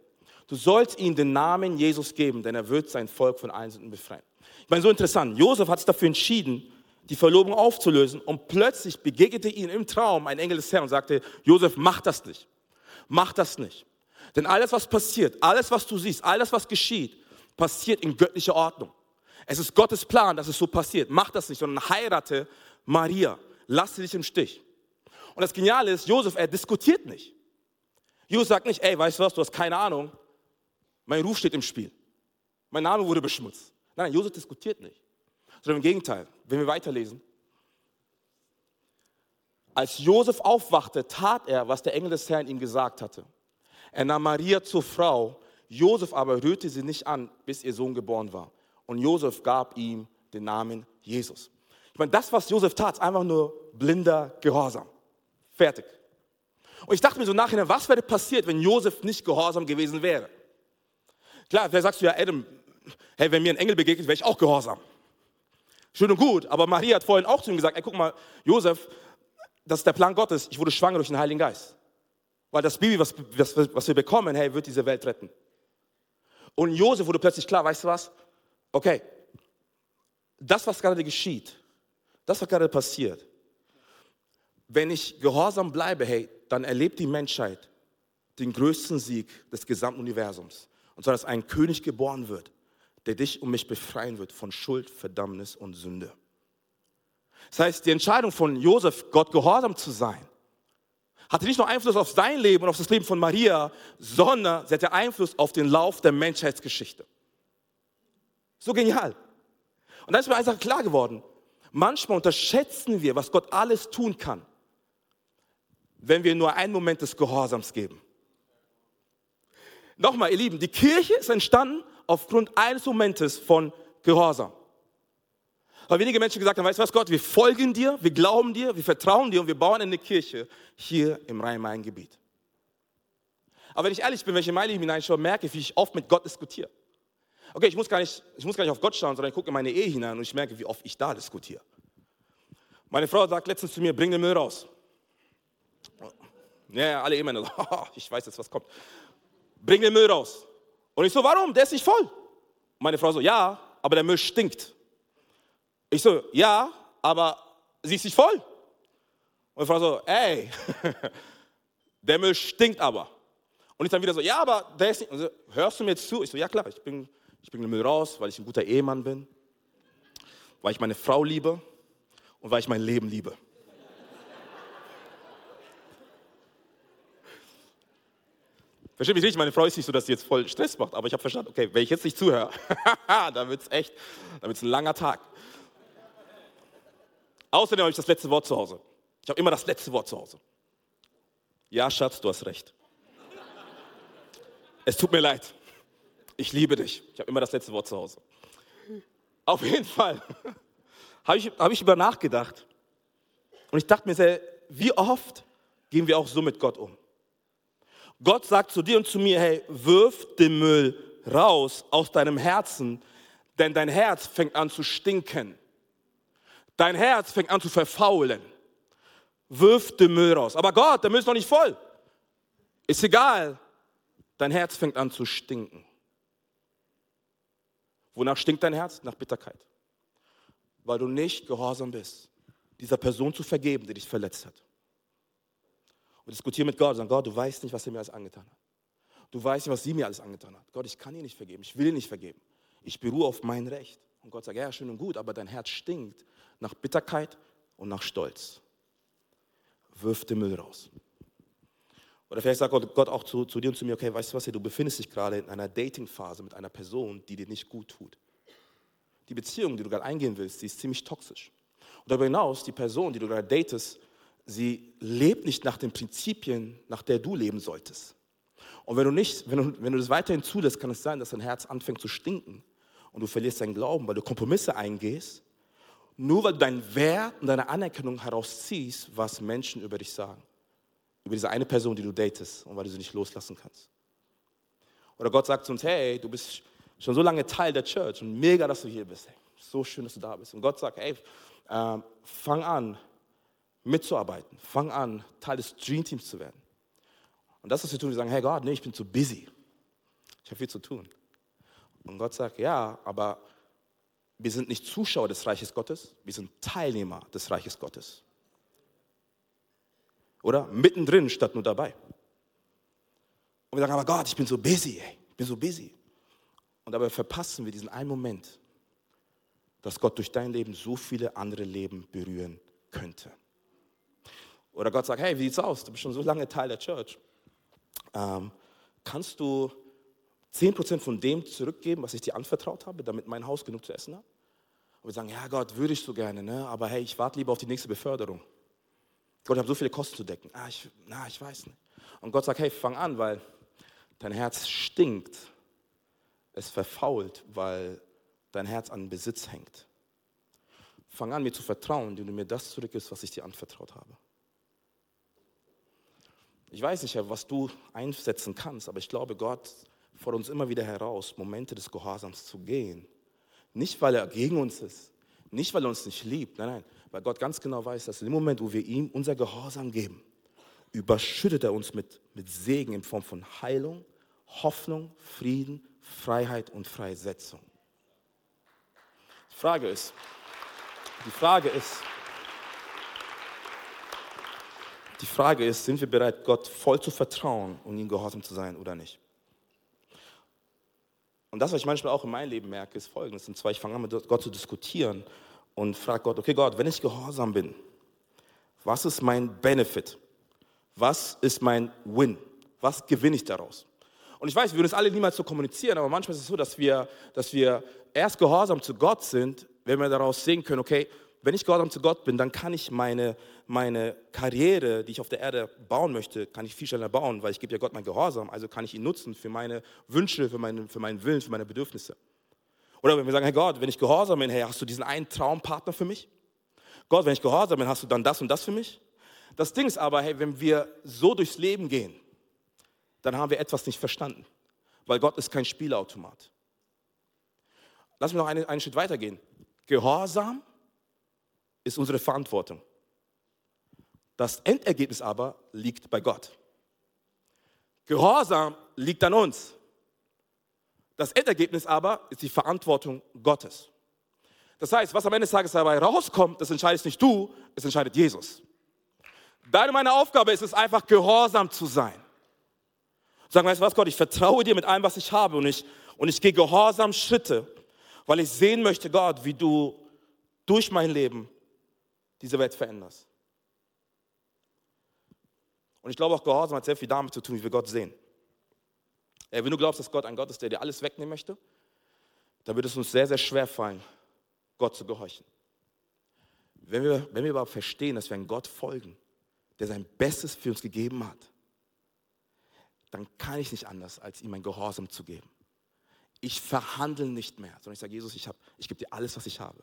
Du sollst ihm den Namen Jesus geben, denn er wird sein Volk von allen Sünden befreien. Ich meine, so interessant. Josef hat sich dafür entschieden, die Verlobung aufzulösen und plötzlich begegnete ihm im Traum ein Engel des Herrn und sagte, Josef, mach das nicht. Mach das nicht. Denn alles, was passiert, alles, was du siehst, alles, was geschieht, passiert in göttlicher Ordnung. Es ist Gottes Plan, dass es so passiert. Mach das nicht, sondern heirate Maria. Lass sie dich im Stich. Und das Geniale ist, Josef, er diskutiert nicht. Josef sagt nicht, ey, weißt du was, du hast keine Ahnung. Mein Ruf steht im Spiel. Mein Name wurde beschmutzt. Nein, nein Josef diskutiert nicht. Sondern im Gegenteil, wenn wir weiterlesen. Als Josef aufwachte, tat er, was der Engel des Herrn ihm gesagt hatte. Er nahm Maria zur Frau, Josef aber rührte sie nicht an, bis ihr Sohn geboren war. Und Josef gab ihm den Namen Jesus. Ich meine, das, was Josef tat, ist einfach nur blinder Gehorsam. Fertig. Und ich dachte mir so nachher, was wäre passiert, wenn Josef nicht gehorsam gewesen wäre? Klar, wer sagst du ja, Adam, hey, wenn mir ein Engel begegnet, wäre ich auch gehorsam. Schön und gut, aber Maria hat vorhin auch zu ihm gesagt, ey, guck mal, Josef, das ist der Plan Gottes, ich wurde schwanger durch den Heiligen Geist. Weil das Baby, was, was, was wir bekommen, hey, wird diese Welt retten. Und Josef wurde plötzlich klar, weißt du was? Okay, das, was gerade geschieht, das, was gerade passiert, wenn ich gehorsam bleibe, hey, dann erlebt die Menschheit den größten Sieg des gesamten Universums. Und zwar, dass ein König geboren wird, der dich und mich befreien wird von Schuld, Verdammnis und Sünde. Das heißt, die Entscheidung von Josef, Gott gehorsam zu sein, hatte nicht nur Einfluss auf sein Leben und auf das Leben von Maria, sondern sie hatte Einfluss auf den Lauf der Menschheitsgeschichte. So genial. Und dann ist mir einfach klar geworden, manchmal unterschätzen wir, was Gott alles tun kann, wenn wir nur einen Moment des Gehorsams geben. Nochmal, ihr Lieben, die Kirche ist entstanden aufgrund eines Momentes von Gehorsam. Weil wenige Menschen gesagt haben, weißt du was, Gott, wir folgen dir, wir glauben dir, wir vertrauen dir und wir bauen eine Kirche hier im Rhein-Main-Gebiet. Aber wenn ich ehrlich bin, wenn ich in mein Leben hineinschaue, merke ich, wie ich oft mit Gott diskutiere. Okay, ich muss, gar nicht, ich muss gar nicht auf Gott schauen, sondern ich gucke in meine Ehe hinein und ich merke, wie oft ich da diskutiere. Meine Frau sagt letztens zu mir, bring den Müll raus. Ja, alle Ehemänner so, [laughs] ich weiß jetzt, was kommt. Bring den Müll raus. Und ich so, warum? Der ist nicht voll. Meine Frau so, ja, aber der Müll stinkt. Ich so, ja, aber sie ist nicht voll. Und die Frau so, ey, [laughs] der Müll stinkt aber. Und ich dann wieder so, ja, aber der ist nicht. So, hörst du mir jetzt zu? Ich so, ja klar, ich bringe ich bring den Müll raus, weil ich ein guter Ehemann bin, weil ich meine Frau liebe und weil ich mein Leben liebe. Verstehe mich richtig, meine Frau ist nicht so, dass sie jetzt voll Stress macht, aber ich habe verstanden, okay, wenn ich jetzt nicht zuhöre, [laughs] dann wird es echt, dann wird es ein langer Tag. Außerdem habe ich das letzte Wort zu Hause. Ich habe immer das letzte Wort zu Hause. Ja, Schatz, du hast recht. Es tut mir leid. Ich liebe dich. Ich habe immer das letzte Wort zu Hause. Auf jeden Fall [laughs] habe ich, hab ich über nachgedacht. Und ich dachte mir sehr, wie oft gehen wir auch so mit Gott um? Gott sagt zu dir und zu mir, hey, wirf den Müll raus aus deinem Herzen, denn dein Herz fängt an zu stinken. Dein Herz fängt an zu verfaulen. Wirf den Müll raus. Aber Gott, der Müll ist noch nicht voll. Ist egal. Dein Herz fängt an zu stinken. Wonach stinkt dein Herz? Nach Bitterkeit. Weil du nicht gehorsam bist, dieser Person zu vergeben, die dich verletzt hat. Und diskutiere mit Gott und sag, Gott, du weißt nicht, was er mir alles angetan hat. Du weißt nicht, was sie mir alles angetan hat. Gott, ich kann ihr nicht vergeben. Ich will ihr nicht vergeben. Ich beruhe auf mein Recht. Und Gott sagt, ja, schön und gut, aber dein Herz stinkt nach Bitterkeit und nach Stolz. Wirf den Müll raus. Oder vielleicht sagt Gott auch zu, zu dir und zu mir, okay, weißt du was, du befindest dich gerade in einer Datingphase mit einer Person, die dir nicht gut tut. Die Beziehung, die du gerade eingehen willst, die ist ziemlich toxisch. Und darüber hinaus, die Person, die du gerade datest, sie lebt nicht nach den Prinzipien, nach der du leben solltest. Und wenn du, nicht, wenn, du, wenn du das weiterhin zulässt, kann es sein, dass dein Herz anfängt zu stinken und du verlierst deinen Glauben, weil du Kompromisse eingehst, nur weil du deinen Wert und deine Anerkennung herausziehst, was Menschen über dich sagen über diese eine Person, die du datest und weil du sie nicht loslassen kannst. Oder Gott sagt zu uns, hey, du bist schon so lange Teil der Church und mega, dass du hier bist. Hey, so schön, dass du da bist. Und Gott sagt, hey, äh, fang an, mitzuarbeiten. Fang an, Teil des Dream Teams zu werden. Und das, was wir tun, wir sagen, hey Gott, nee, ich bin zu busy. Ich habe viel zu tun. Und Gott sagt, ja, aber wir sind nicht Zuschauer des Reiches Gottes, wir sind Teilnehmer des Reiches Gottes. Oder? Mittendrin statt nur dabei. Und wir sagen, aber Gott, ich bin so busy, ey. ich bin so busy. Und dabei verpassen wir diesen einen Moment, dass Gott durch dein Leben so viele andere Leben berühren könnte. Oder Gott sagt, hey, wie sieht's aus? Du bist schon so lange Teil der Church. Ähm, kannst du 10% von dem zurückgeben, was ich dir anvertraut habe, damit mein Haus genug zu essen hat? Und wir sagen, ja Gott, würde ich so gerne, ne? aber hey, ich warte lieber auf die nächste Beförderung. Gott, ich habe so viele Kosten zu decken. Ah, ich, na, ich weiß nicht. Und Gott sagt, hey, fang an, weil dein Herz stinkt. Es verfault, weil dein Herz an Besitz hängt. Fang an, mir zu vertrauen, indem du mir das zurückgibst, was ich dir anvertraut habe. Ich weiß nicht, was du einsetzen kannst, aber ich glaube, Gott fordert uns immer wieder heraus, Momente des Gehorsams zu gehen. Nicht, weil er gegen uns ist, nicht, weil er uns nicht liebt, nein, nein, weil Gott ganz genau weiß, dass im Moment, wo wir ihm unser Gehorsam geben, überschüttet er uns mit, mit Segen in Form von Heilung, Hoffnung, Frieden, Freiheit und Freisetzung. Die Frage ist, die Frage ist, die Frage ist, sind wir bereit, Gott voll zu vertrauen und ihm gehorsam zu sein oder nicht? Und das, was ich manchmal auch in meinem Leben merke, ist folgendes. Und zwar, ich fange an, mit Gott zu diskutieren und frage Gott, okay Gott, wenn ich gehorsam bin, was ist mein Benefit? Was ist mein Win? Was gewinne ich daraus? Und ich weiß, wir würden es alle niemals so kommunizieren, aber manchmal ist es so, dass wir, dass wir erst gehorsam zu Gott sind, wenn wir daraus sehen können, okay, wenn ich gehorsam zu Gott bin, dann kann ich meine, meine Karriere, die ich auf der Erde bauen möchte, kann ich viel schneller bauen, weil ich gebe ja Gott mein Gehorsam, also kann ich ihn nutzen für meine Wünsche, für, meine, für meinen Willen, für meine Bedürfnisse. Oder wenn wir sagen, hey Gott, wenn ich gehorsam bin, hey, hast du diesen einen Traumpartner für mich? Gott, wenn ich gehorsam bin, hast du dann das und das für mich? Das Ding ist aber, hey, wenn wir so durchs Leben gehen, dann haben wir etwas nicht verstanden, weil Gott ist kein Spielautomat. Lass mich noch einen, einen Schritt weitergehen. Gehorsam ist unsere Verantwortung. Das Endergebnis aber liegt bei Gott. Gehorsam liegt an uns. Das Endergebnis aber ist die Verantwortung Gottes. Das heißt, was am Ende des Tages dabei rauskommt, das entscheidest nicht du, es entscheidet Jesus. Deine meine Aufgabe ist es einfach, gehorsam zu sein. Sagen, weißt du was, Gott, ich vertraue dir mit allem, was ich habe und ich, und ich gehe gehorsam Schritte, weil ich sehen möchte, Gott, wie du durch mein Leben diese Welt veränderst. Und ich glaube auch, Gehorsam hat sehr viel damit zu tun, wie wir Gott sehen. Wenn du glaubst, dass Gott ein Gott ist, der dir alles wegnehmen möchte, dann wird es uns sehr, sehr schwer fallen, Gott zu gehorchen. Wenn wir, wenn wir überhaupt verstehen, dass wir einem Gott folgen, der sein Bestes für uns gegeben hat, dann kann ich nicht anders, als ihm ein Gehorsam zu geben. Ich verhandle nicht mehr, sondern ich sage, Jesus, ich, ich gebe dir alles, was ich habe.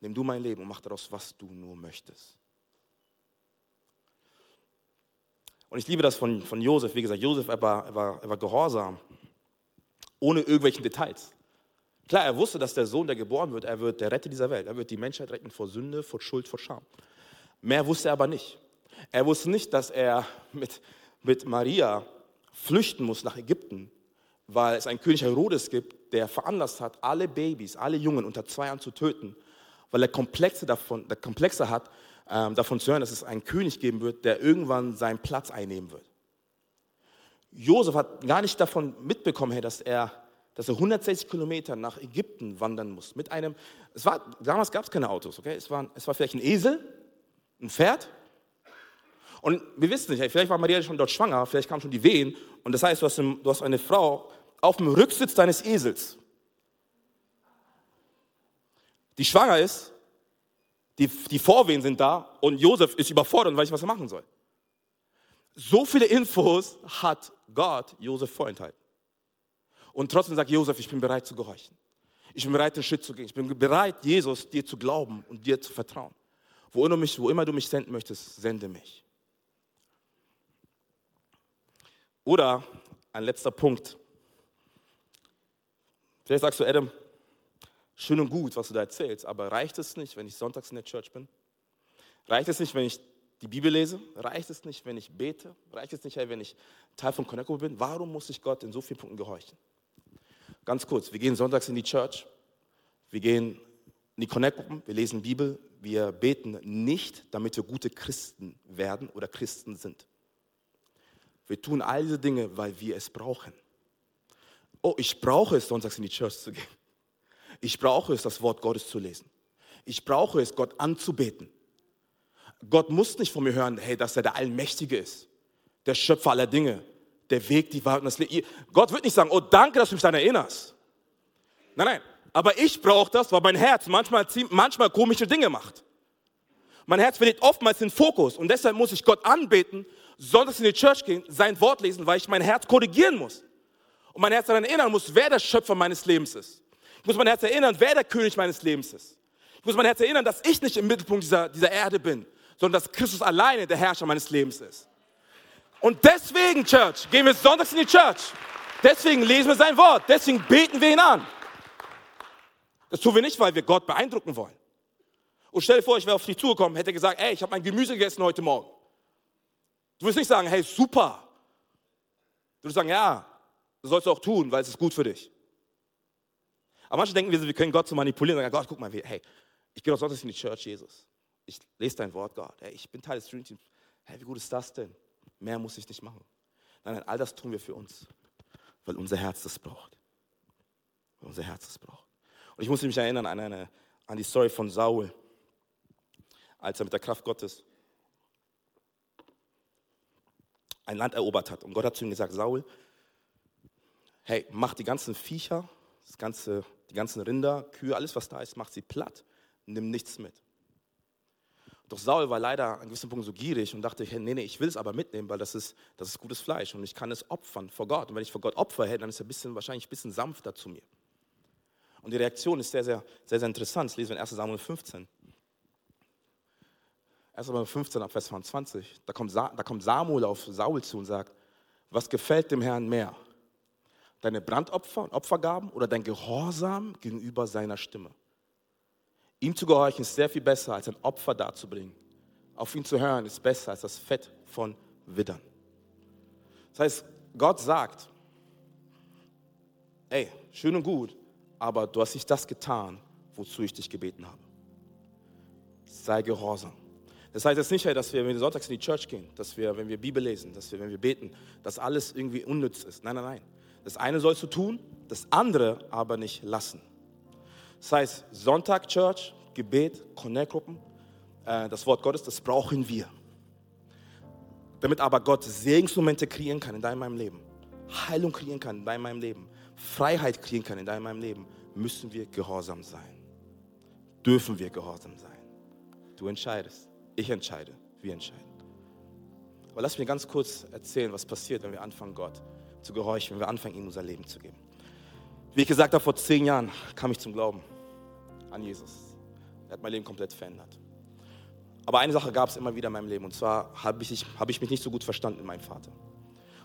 Nimm du mein Leben und mach daraus, was du nur möchtest. Und ich liebe das von, von Josef. Wie gesagt, Josef er war, er, war, er war gehorsam, ohne irgendwelchen Details. Klar, er wusste, dass der Sohn, der geboren wird, er wird der Retter dieser Welt. Er wird die Menschheit retten vor Sünde, vor Schuld, vor Scham. Mehr wusste er aber nicht. Er wusste nicht, dass er mit, mit Maria flüchten muss nach Ägypten, weil es einen König Herodes gibt, der veranlasst hat, alle Babys, alle Jungen unter zwei Jahren zu töten, weil er Komplexe, davon, der Komplexe hat, davon zu hören, dass es einen König geben wird, der irgendwann seinen Platz einnehmen wird. Josef hat gar nicht davon mitbekommen, hey, dass er dass er 160 Kilometer nach Ägypten wandern muss. Mit einem, es war, damals gab es keine Autos, okay? Es war, es war vielleicht ein Esel, ein Pferd. Und wir wissen nicht, vielleicht war Maria schon dort schwanger, vielleicht kamen schon die Wehen. Und das heißt, du hast, du hast eine Frau auf dem Rücksitz deines Esels, die schwanger ist, die, die Vorwehen sind da und Josef ist überfordert und weiß nicht, was er machen soll. So viele Infos hat Gott Josef vorenthalten. Und trotzdem sagt Josef, ich bin bereit zu gehorchen. Ich bin bereit, den Schritt zu gehen. Ich bin bereit, Jesus, dir zu glauben und dir zu vertrauen. Wo immer, mich, wo immer du mich senden möchtest, sende mich. Oder ein letzter Punkt. Vielleicht sagst du, Adam, schön und gut, was du da erzählst, aber reicht es nicht, wenn ich sonntags in der Church bin? Reicht es nicht, wenn ich die Bibel lese? Reicht es nicht, wenn ich bete? Reicht es nicht, wenn ich Teil von Connecto bin? Warum muss ich Gott in so vielen Punkten gehorchen? Ganz kurz, wir gehen sonntags in die Church, wir gehen in die Connect-Gruppen, wir lesen Bibel, wir beten nicht, damit wir gute Christen werden oder Christen sind. Wir tun all diese Dinge, weil wir es brauchen. Oh, ich brauche es, sonntags in die Church zu gehen. Ich brauche es, das Wort Gottes zu lesen. Ich brauche es, Gott anzubeten. Gott muss nicht von mir hören, hey, dass er der Allmächtige ist, der Schöpfer aller Dinge, der Weg, die Wahrheit und das Leben. Gott wird nicht sagen, oh danke, dass du mich daran erinnerst. Nein, nein. Aber ich brauche das, weil mein Herz manchmal, manchmal komische Dinge macht. Mein Herz verliert oftmals den Fokus und deshalb muss ich Gott anbeten, sonntags in die Church gehen, sein Wort lesen, weil ich mein Herz korrigieren muss. Und mein Herz daran erinnern muss, wer der Schöpfer meines Lebens ist. Ich muss mein Herz erinnern, wer der König meines Lebens ist. Ich muss mein Herz erinnern, dass ich nicht im Mittelpunkt dieser, dieser Erde bin, sondern dass Christus alleine der Herrscher meines Lebens ist. Und deswegen, Church, gehen wir sonntags in die Church. Deswegen lesen wir sein Wort. Deswegen beten wir ihn an. Das tun wir nicht, weil wir Gott beeindrucken wollen. Und stell dir vor, ich wäre auf dich zugekommen, hätte gesagt, ey, ich habe mein Gemüse gegessen heute Morgen. Du wirst nicht sagen, hey, super. Du wirst sagen, ja, das sollst du auch tun, weil es ist gut für dich. Aber manche denken, wir können Gott so manipulieren sagen, Gott, guck mal, hey, ich gehe doch sonntags in die Church, Jesus. Ich lese dein Wort, Gott. Hey, ich bin Teil des Stream Teams. Hey, wie gut ist das denn? Mehr muss ich nicht machen. Nein, nein, all das tun wir für uns, weil unser Herz das braucht. Weil unser Herz das braucht. Und ich muss mich erinnern an, eine, an die Story von Saul, als er mit der Kraft Gottes ein Land erobert hat. Und Gott hat zu ihm gesagt, Saul, hey, mach die ganzen Viecher, das ganze, die ganzen Rinder, Kühe, alles was da ist, mach sie platt, nimm nichts mit. Doch Saul war leider an gewissen Punkt so gierig und dachte, nee, nee, ich will es aber mitnehmen, weil das ist, das ist gutes Fleisch und ich kann es opfern vor Gott. Und wenn ich vor Gott Opfer hätte, dann ist er ein bisschen, wahrscheinlich ein bisschen sanfter zu mir. Und die Reaktion ist sehr, sehr, sehr, sehr interessant. Das lesen wir in 1 Samuel 15. 1 Samuel 15 ab Vers 22. Da kommt, da kommt Samuel auf Saul zu und sagt, was gefällt dem Herrn mehr? Deine Brandopfer und Opfergaben oder dein Gehorsam gegenüber seiner Stimme? Ihm zu gehorchen ist sehr viel besser, als ein Opfer darzubringen. Auf ihn zu hören ist besser als das Fett von Widdern. Das heißt, Gott sagt, ey, schön und gut, aber du hast nicht das getan, wozu ich dich gebeten habe. Sei gehorsam. Das heißt jetzt nicht, dass wir, wenn wir sonntags in die Church gehen, dass wir, wenn wir Bibel lesen, dass wir, wenn wir beten, dass alles irgendwie unnütz ist. Nein, nein, nein. Das eine sollst du tun, das andere aber nicht lassen. Das heißt, Sonntag Church, Gebet, Connect-Gruppen, äh, das Wort Gottes, das brauchen wir. Damit aber Gott Segensmomente kreieren kann in deinem Leben, Heilung kreieren kann in deinem Leben, Freiheit kreieren kann in deinem Leben, müssen wir gehorsam sein. Dürfen wir gehorsam sein. Du entscheidest, ich entscheide, wir entscheiden. Aber lass mir ganz kurz erzählen, was passiert, wenn wir anfangen, Gott zu gehorchen, wenn wir anfangen, ihm unser Leben zu geben. Wie ich gesagt habe, vor zehn Jahren kam ich zum Glauben an Jesus. Er hat mein Leben komplett verändert. Aber eine Sache gab es immer wieder in meinem Leben und zwar habe ich, hab ich mich nicht so gut verstanden mit meinem Vater.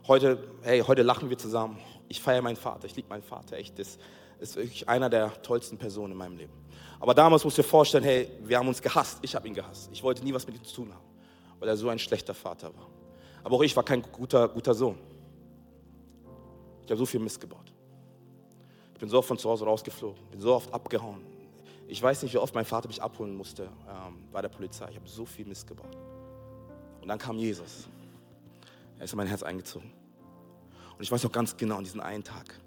Heute, hey, heute lachen wir zusammen. Ich feiere meinen Vater, ich liebe meinen Vater. Echt, das ist wirklich einer der tollsten Personen in meinem Leben. Aber damals musst du dir vorstellen, hey, wir haben uns gehasst. Ich habe ihn gehasst. Ich wollte nie was mit ihm zu tun haben, weil er so ein schlechter Vater war. Aber auch ich war kein guter, guter Sohn. Ich habe so viel Mist gebaut. Ich bin so oft von zu Hause rausgeflogen, bin so oft abgehauen. Ich weiß nicht, wie oft mein Vater mich abholen musste ähm, bei der Polizei. Ich habe so viel Mist gebaut. Und dann kam Jesus. Er ist in mein Herz eingezogen. Und ich weiß noch ganz genau, an diesem einen Tag,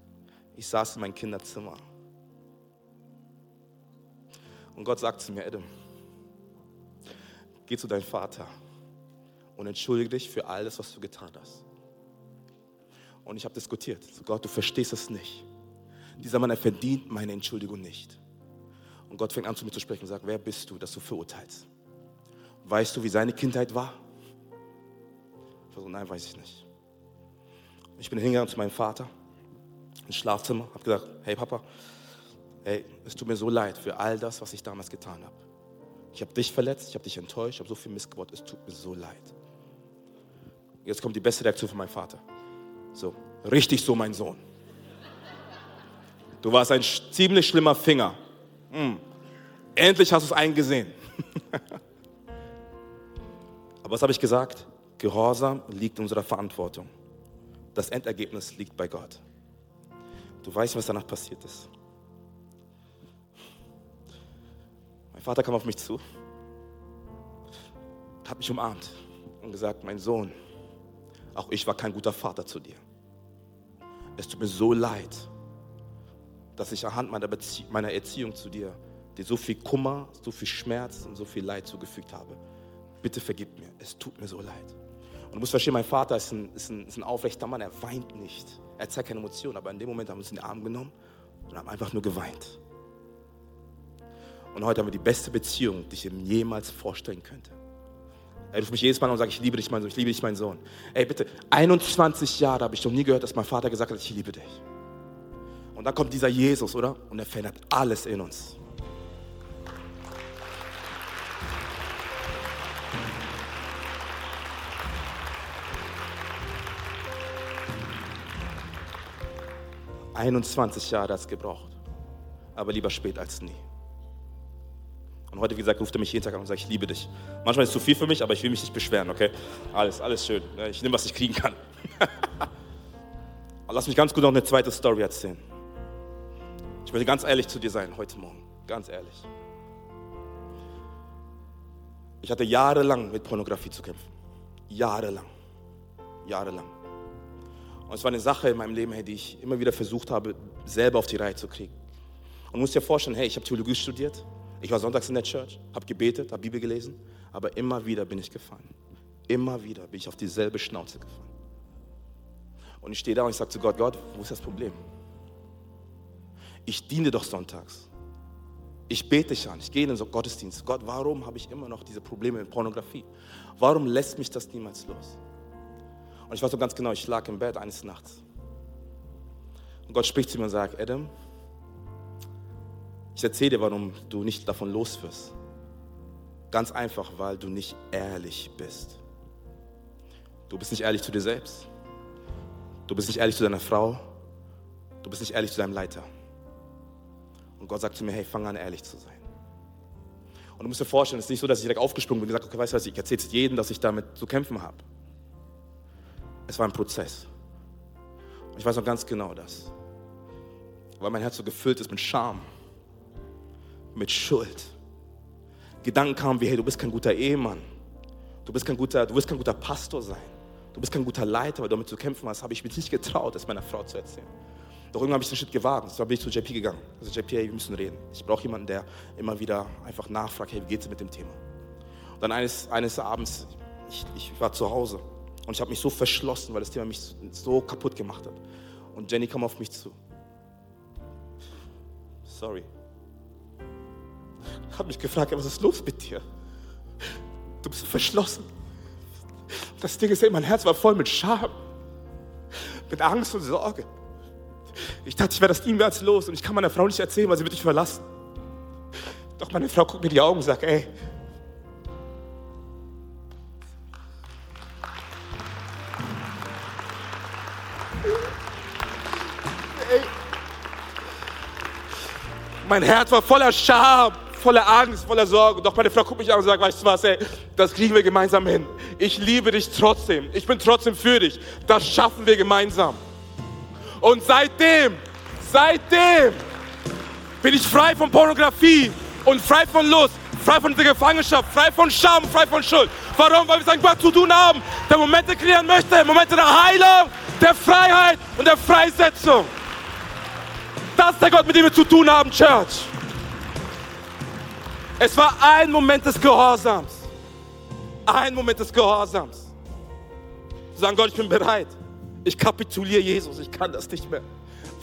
ich saß in meinem Kinderzimmer. Und Gott sagt zu mir, Adam, geh zu deinem Vater und entschuldige dich für alles, was du getan hast. Und ich habe diskutiert. So, Gott, du verstehst es nicht. Dieser Mann, er verdient meine Entschuldigung nicht. Und Gott fängt an zu mir zu sprechen und sagt, wer bist du, dass du verurteilst? Weißt du, wie seine Kindheit war? Ich war so, nein, weiß ich nicht. Ich bin hingegangen zu meinem Vater ins Schlafzimmer, habe gesagt, hey Papa, hey, es tut mir so leid für all das, was ich damals getan habe. Ich habe dich verletzt, ich habe dich enttäuscht, ich habe so viel Mist gebaut, es tut mir so leid. Jetzt kommt die beste Reaktion von meinem Vater. So, richtig so, mein Sohn. Du warst ein ziemlich schlimmer Finger. Hm. Endlich hast du es eingesehen. [laughs] Aber was habe ich gesagt? Gehorsam liegt in unserer Verantwortung. Das Endergebnis liegt bei Gott. Du weißt, was danach passiert ist. Mein Vater kam auf mich zu, hat mich umarmt und gesagt, mein Sohn, auch ich war kein guter Vater zu dir. Es tut mir so leid, dass ich anhand meiner, Bezie meiner Erziehung zu dir dir so viel Kummer, so viel Schmerz und so viel Leid zugefügt habe. Bitte vergib mir, es tut mir so leid. Und du musst verstehen, mein Vater ist ein, ist ein, ist ein aufrechter Mann, er weint nicht. Er zeigt keine Emotionen, aber in dem Moment haben wir uns in den Arm genommen und haben einfach nur geweint. Und heute haben wir die beste Beziehung, die ich ihm jemals vorstellen könnte. Er ruft mich jedes Mal und sagt, ich liebe dich, mein Sohn, ich liebe dich, mein Sohn. Ey, bitte, 21 Jahre habe ich noch nie gehört, dass mein Vater gesagt hat, ich liebe dich. Und dann kommt dieser Jesus, oder? Und er verändert alles in uns. ...21 Jahre hat es gebraucht. Aber lieber spät als nie. Und heute, wie gesagt, ruft er mich jeden Tag an und sagt, ich liebe dich. Manchmal ist es zu viel für mich, aber ich will mich nicht beschweren, okay? Alles, alles schön. Ich nehme, was ich kriegen kann. [laughs] lass mich ganz gut noch eine zweite Story erzählen. Ich möchte ganz ehrlich zu dir sein heute Morgen. Ganz ehrlich. Ich hatte jahrelang mit Pornografie zu kämpfen. Jahrelang. Jahrelang. Und es war eine Sache in meinem Leben, die ich immer wieder versucht habe, selber auf die Reihe zu kriegen. Und du musst dir vorstellen, hey, ich habe Theologie studiert, ich war sonntags in der Church, habe gebetet, habe Bibel gelesen, aber immer wieder bin ich gefallen. Immer wieder bin ich auf dieselbe Schnauze gefallen. Und ich stehe da und ich sage zu Gott, Gott, wo ist das Problem? Ich diene doch sonntags. Ich bete dich an, ich gehe in den Gottesdienst. Gott, warum habe ich immer noch diese Probleme mit Pornografie? Warum lässt mich das niemals los? Und ich weiß so ganz genau, ich lag im Bett eines Nachts. Und Gott spricht zu mir und sagt, Adam, ich erzähle dir, warum du nicht davon los wirst. Ganz einfach, weil du nicht ehrlich bist. Du bist nicht ehrlich zu dir selbst. Du bist nicht ehrlich zu deiner Frau. Du bist nicht ehrlich zu deinem Leiter. Und Gott sagt zu mir, hey, fang an, ehrlich zu sein. Und du musst dir vorstellen, es ist nicht so, dass ich direkt aufgesprungen bin und gesagt okay, weißt du was, ich erzähle es jedem, dass ich damit zu kämpfen habe. Es war ein Prozess. Und ich weiß noch ganz genau das. Weil mein Herz so gefüllt ist mit Scham mit Schuld. Gedanken kamen wie, hey, du bist kein guter Ehemann. Du bist kein guter, du wirst kein guter Pastor sein. Du bist kein guter Leiter, weil du damit zu kämpfen hast, habe ich mich nicht getraut, das meiner Frau zu erzählen. Doch irgendwann habe ich den Schritt gewagt. So bin ich zu JP gegangen. Also JP, hey, wir müssen reden. Ich brauche jemanden, der immer wieder einfach nachfragt, hey, wie geht es mit dem Thema? Und dann eines, eines Abends, ich, ich war zu Hause und ich habe mich so verschlossen, weil das Thema mich so kaputt gemacht hat. Und Jenny kam auf mich zu. Sorry, habe mich gefragt, was ist los mit dir? Du bist verschlossen. Das Ding ist, mein Herz war voll mit Scham, mit Angst und Sorge. Ich dachte, ich wäre das niemals los und ich kann meiner Frau nicht erzählen, weil sie wird dich verlassen. Doch meine Frau guckt mir die Augen und sagt, ey, Mein Herz war voller Scham voller Angst, voller Sorge. Doch meine Frau guckt mich an und sagt, weißt du was, ey, das kriegen wir gemeinsam hin. Ich liebe dich trotzdem. Ich bin trotzdem für dich. Das schaffen wir gemeinsam. Und seitdem, seitdem bin ich frei von Pornografie und frei von Lust, frei von dieser Gefangenschaft, frei von Scham, frei von Schuld. Warum? Weil wir sagen, Gott zu tun haben, der Momente kreieren möchte, Momente der Heilung, der Freiheit und der Freisetzung. Das ist der Gott, mit dem wir zu tun haben, Church. Es war ein Moment des Gehorsams. Ein Moment des Gehorsams. Zu sagen, Gott, ich bin bereit. Ich kapituliere Jesus, ich kann das nicht mehr.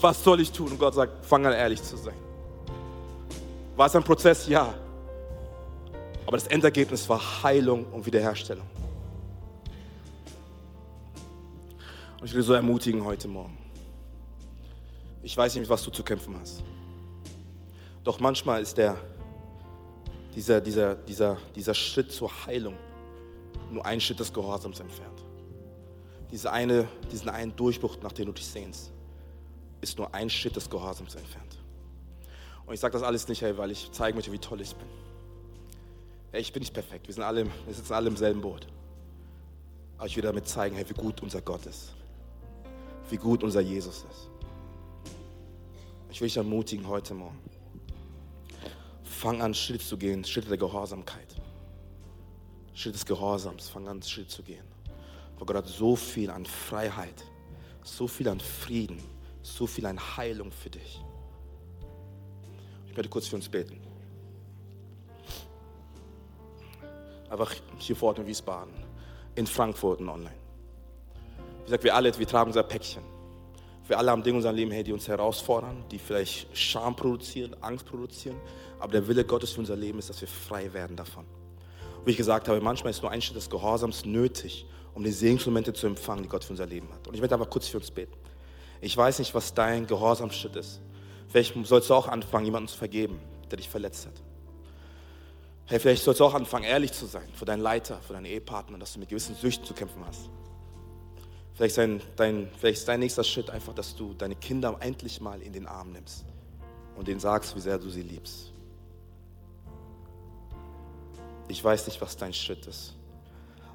Was soll ich tun? Und Gott sagt, fang an ehrlich zu sein. War es ein Prozess? Ja. Aber das Endergebnis war Heilung und Wiederherstellung. Und ich will so ermutigen heute Morgen. Ich weiß nicht, was du zu kämpfen hast. Doch manchmal ist der, dieser, dieser, dieser, dieser Schritt zur Heilung nur ein Schritt des Gehorsams entfernt. Diese eine, diesen einen Durchbruch, nach dem du dich sehnst, ist nur ein Schritt des Gehorsams entfernt. Und ich sage das alles nicht, hey, weil ich zeigen möchte, wie toll ich bin. Hey, ich bin nicht perfekt, wir, sind alle, wir sitzen alle im selben Boot. Aber ich will damit zeigen, hey, wie gut unser Gott ist. Wie gut unser Jesus ist. Ich will dich ermutigen heute Morgen. Fang an, Schritt zu gehen, Schritte der Gehorsamkeit. Schritt des Gehorsams, fang an, Schritt zu gehen. Weil Gott hat so viel an Freiheit, so viel an Frieden, so viel an Heilung für dich. Ich werde kurz für uns beten. Einfach hier vor Ort in Wiesbaden, in Frankfurt und online. Wie gesagt, wir alle, wir tragen unser Päckchen. Wir alle haben Dinge in unserem Leben, die uns herausfordern, die vielleicht Scham produzieren, Angst produzieren. Aber der Wille Gottes für unser Leben ist, dass wir frei werden davon. Und wie ich gesagt habe, manchmal ist nur ein Schritt des Gehorsams nötig, um die Segensmomente zu empfangen, die Gott für unser Leben hat. Und ich möchte aber kurz für uns beten. Ich weiß nicht, was dein Gehorsamschritt ist. Vielleicht sollst du auch anfangen, jemanden zu vergeben, der dich verletzt hat. Hey, vielleicht sollst du auch anfangen, ehrlich zu sein für deinen Leiter, für deinen Ehepartner, dass du mit gewissen Süchten zu kämpfen hast. Vielleicht, sein, dein, vielleicht ist dein nächster Schritt einfach, dass du deine Kinder endlich mal in den Arm nimmst und denen sagst, wie sehr du sie liebst. Ich weiß nicht, was dein Schritt ist.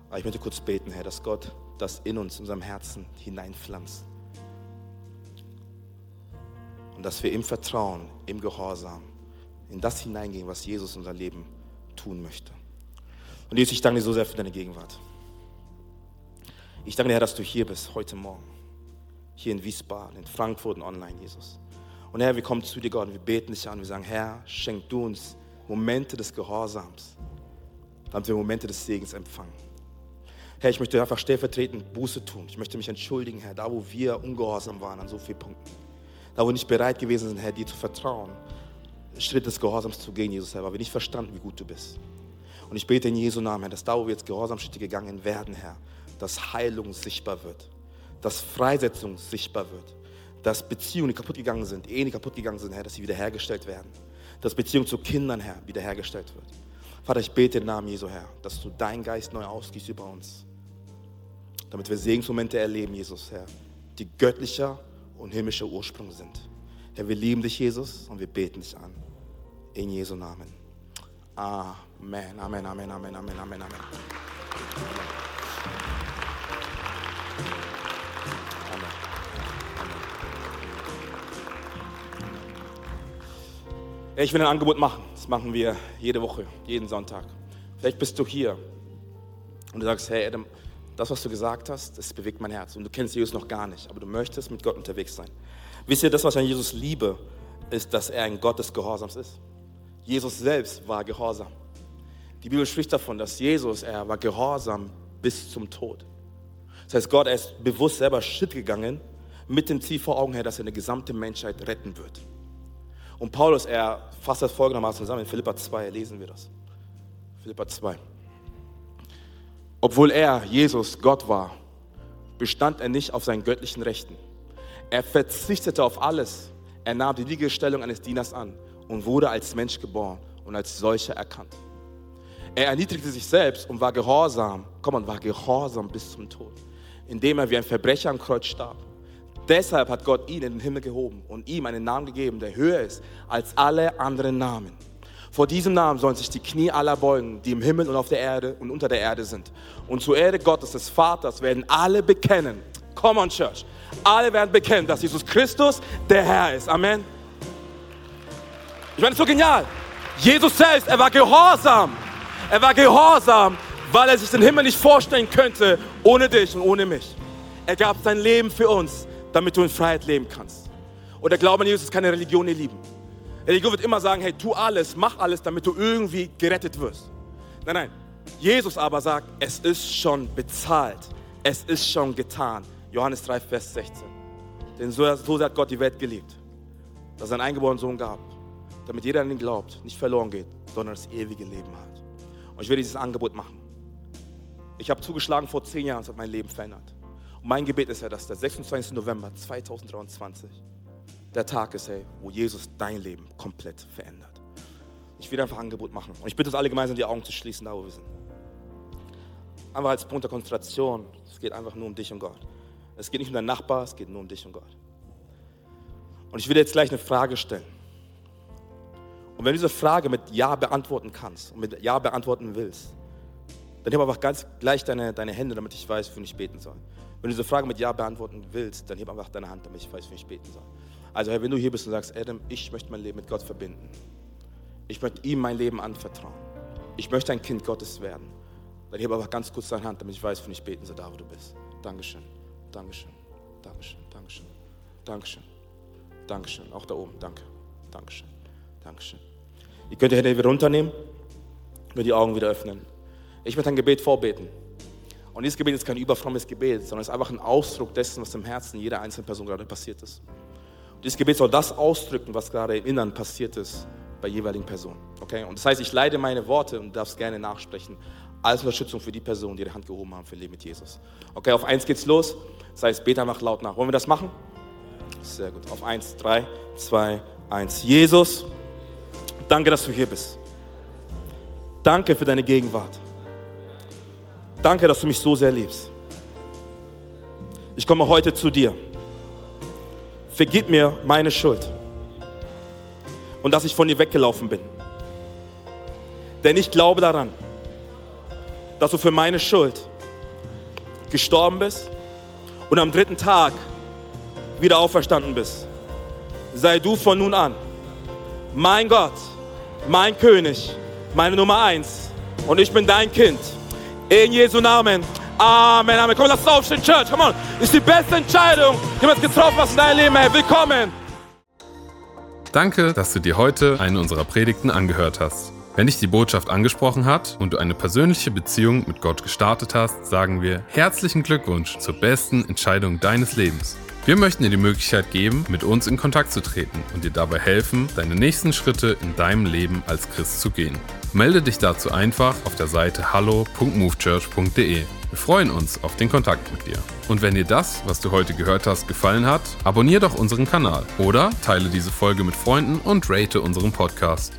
Aber ich möchte kurz beten, Herr, dass Gott das in uns, in unserem Herzen hineinpflanzt. Und dass wir im Vertrauen, im Gehorsam, in das hineingehen, was Jesus in unser Leben tun möchte. Und Jesus, ich danke dir so sehr für deine Gegenwart. Ich danke dir, Herr, dass du hier bist heute Morgen. Hier in Wiesbaden, in Frankfurt und online, Jesus. Und Herr, wir kommen zu dir, Gott, und wir beten dich an. Wir sagen, Herr, schenk du uns Momente des Gehorsams, damit wir Momente des Segens empfangen. Herr, ich möchte einfach stellvertretend Buße tun. Ich möchte mich entschuldigen, Herr, da wo wir ungehorsam waren an so vielen Punkten. Da wo wir nicht bereit gewesen sind, Herr, dir zu vertrauen, Schritt des Gehorsams zu gehen, Jesus, Herr, weil wir nicht verstanden, wie gut du bist. Und ich bete in Jesu Namen, Herr, dass da, wo wir jetzt Gehorsamschritte gegangen werden, Herr, dass Heilung sichtbar wird, dass Freisetzung sichtbar wird, dass Beziehungen, die kaputt gegangen sind, Ehen, die kaputt gegangen sind, Herr, dass sie wiederhergestellt werden, dass Beziehung zu Kindern, Herr, wiederhergestellt wird. Vater, ich bete im Namen Jesu, Herr, dass du deinen Geist neu ausgießt über uns, damit wir Segensmomente erleben, Jesus, Herr, die göttlicher und himmlischer Ursprung sind. Herr, wir lieben dich, Jesus, und wir beten dich an. In Jesu Namen. Amen, Amen, Amen, Amen, Amen, Amen, Amen. Amen. Ich will ein Angebot machen. Das machen wir jede Woche, jeden Sonntag. Vielleicht bist du hier und du sagst, hey Adam, das, was du gesagt hast, das bewegt mein Herz. Und du kennst Jesus noch gar nicht, aber du möchtest mit Gott unterwegs sein. Wisst ihr, das, was ich an Jesus liebe, ist, dass er ein Gott des Gehorsams ist. Jesus selbst war gehorsam. Die Bibel spricht davon, dass Jesus, er war gehorsam bis zum Tod. Das heißt, Gott er ist bewusst selber Schritt gegangen mit dem Ziel vor Augen her, dass er eine gesamte Menschheit retten wird. Und Paulus, er fasst das folgendermaßen zusammen. In Philippa 2 lesen wir das. Philippa 2. Obwohl er, Jesus, Gott war, bestand er nicht auf seinen göttlichen Rechten. Er verzichtete auf alles. Er nahm die Liegestellung eines Dieners an und wurde als Mensch geboren und als solcher erkannt. Er erniedrigte sich selbst und war gehorsam, komm man, war gehorsam bis zum Tod, indem er wie ein Verbrecher am Kreuz starb. Deshalb hat Gott ihn in den Himmel gehoben und ihm einen Namen gegeben, der höher ist als alle anderen Namen. Vor diesem Namen sollen sich die Knie aller beugen, die im Himmel und auf der Erde und unter der Erde sind. Und zur Erde Gottes des Vaters werden alle bekennen, Come on, Church. Alle werden bekennen, dass Jesus Christus der Herr ist. Amen. Ich meine, so genial. Jesus selbst, er war gehorsam. Er war gehorsam, weil er sich den Himmel nicht vorstellen könnte ohne dich und ohne mich. Er gab sein Leben für uns, damit du in Freiheit leben kannst. Und der Glaube an Jesus ist keine Religion, ihr Lieben. Religion wird immer sagen, hey, tu alles, mach alles, damit du irgendwie gerettet wirst. Nein, nein. Jesus aber sagt, es ist schon bezahlt. Es ist schon getan. Johannes 3, Vers 16. Denn so, so hat Gott die Welt geliebt, dass er seinen eingeborenen Sohn gab, damit jeder an ihn glaubt, nicht verloren geht, sondern das ewige Leben hat. Und ich will dieses Angebot machen. Ich habe zugeschlagen vor zehn Jahren, es hat mein Leben verändert. Und mein Gebet ist ja, dass der 26. November 2023 der Tag ist, hey, wo Jesus dein Leben komplett verändert. Ich will einfach ein Angebot machen. Und ich bitte uns alle gemeinsam die Augen zu schließen, da wo wir sind. Einfach als Punkt der Konzentration. Es geht einfach nur um dich und Gott. Es geht nicht um deinen Nachbar, es geht nur um dich und Gott. Und ich will dir jetzt gleich eine Frage stellen. Und wenn du diese Frage mit Ja beantworten kannst und mit Ja beantworten willst, dann heb einfach ganz gleich deine, deine Hände, damit ich weiß, wofür ich beten soll. Wenn du diese Frage mit Ja beantworten willst, dann heb einfach deine Hand, damit ich weiß, wofür ich beten soll. Also wenn du hier bist und sagst, Adam, ich möchte mein Leben mit Gott verbinden. Ich möchte ihm mein Leben anvertrauen. Ich möchte ein Kind Gottes werden. Dann heb einfach ganz kurz deine Hand, damit ich weiß, wofür ich beten soll, da wo du bist. Dankeschön. Dankeschön, Dankeschön, Dankeschön, Dankeschön, Dankeschön. Auch da oben, danke, Dankeschön, Dankeschön. Ihr könnt die Hände wieder runternehmen, nur die Augen wieder öffnen. Ich möchte ein Gebet vorbeten. Und dieses Gebet ist kein überfrommes Gebet, sondern es ist einfach ein Ausdruck dessen, was im Herzen jeder einzelnen Person gerade passiert ist. Und dieses Gebet soll das ausdrücken, was gerade im Innern passiert ist bei jeweiligen Personen. Okay? Und das heißt, ich leide meine Worte und darf es gerne nachsprechen als Unterstützung für die Personen, die ihre Hand gehoben haben für Leben mit Jesus. Okay, auf eins geht's los. Das heißt, bete einfach laut nach. Wollen wir das machen? Sehr gut. Auf eins, drei, zwei, eins. Jesus, danke, dass du hier bist. Danke für deine Gegenwart. Danke, dass du mich so sehr liebst. Ich komme heute zu dir. Vergib mir meine Schuld und dass ich von dir weggelaufen bin. Denn ich glaube daran, dass du für meine Schuld gestorben bist und am dritten Tag wieder auferstanden bist. Sei du von nun an mein Gott, mein König, meine Nummer eins und ich bin dein Kind. In Jesu Namen. Amen, Amen. Komm, lass uns aufstehen, Church. Komm on. Ist die beste Entscheidung, die du getroffen hast in deinem Leben, hey. Willkommen. Danke, dass du dir heute eine unserer Predigten angehört hast. Wenn dich die Botschaft angesprochen hat und du eine persönliche Beziehung mit Gott gestartet hast, sagen wir herzlichen Glückwunsch zur besten Entscheidung deines Lebens. Wir möchten dir die Möglichkeit geben, mit uns in Kontakt zu treten und dir dabei helfen, deine nächsten Schritte in deinem Leben als Christ zu gehen. Melde dich dazu einfach auf der Seite hallo.movechurch.de. Wir freuen uns auf den Kontakt mit dir. Und wenn dir das, was du heute gehört hast, gefallen hat, abonniere doch unseren Kanal oder teile diese Folge mit Freunden und rate unseren Podcast.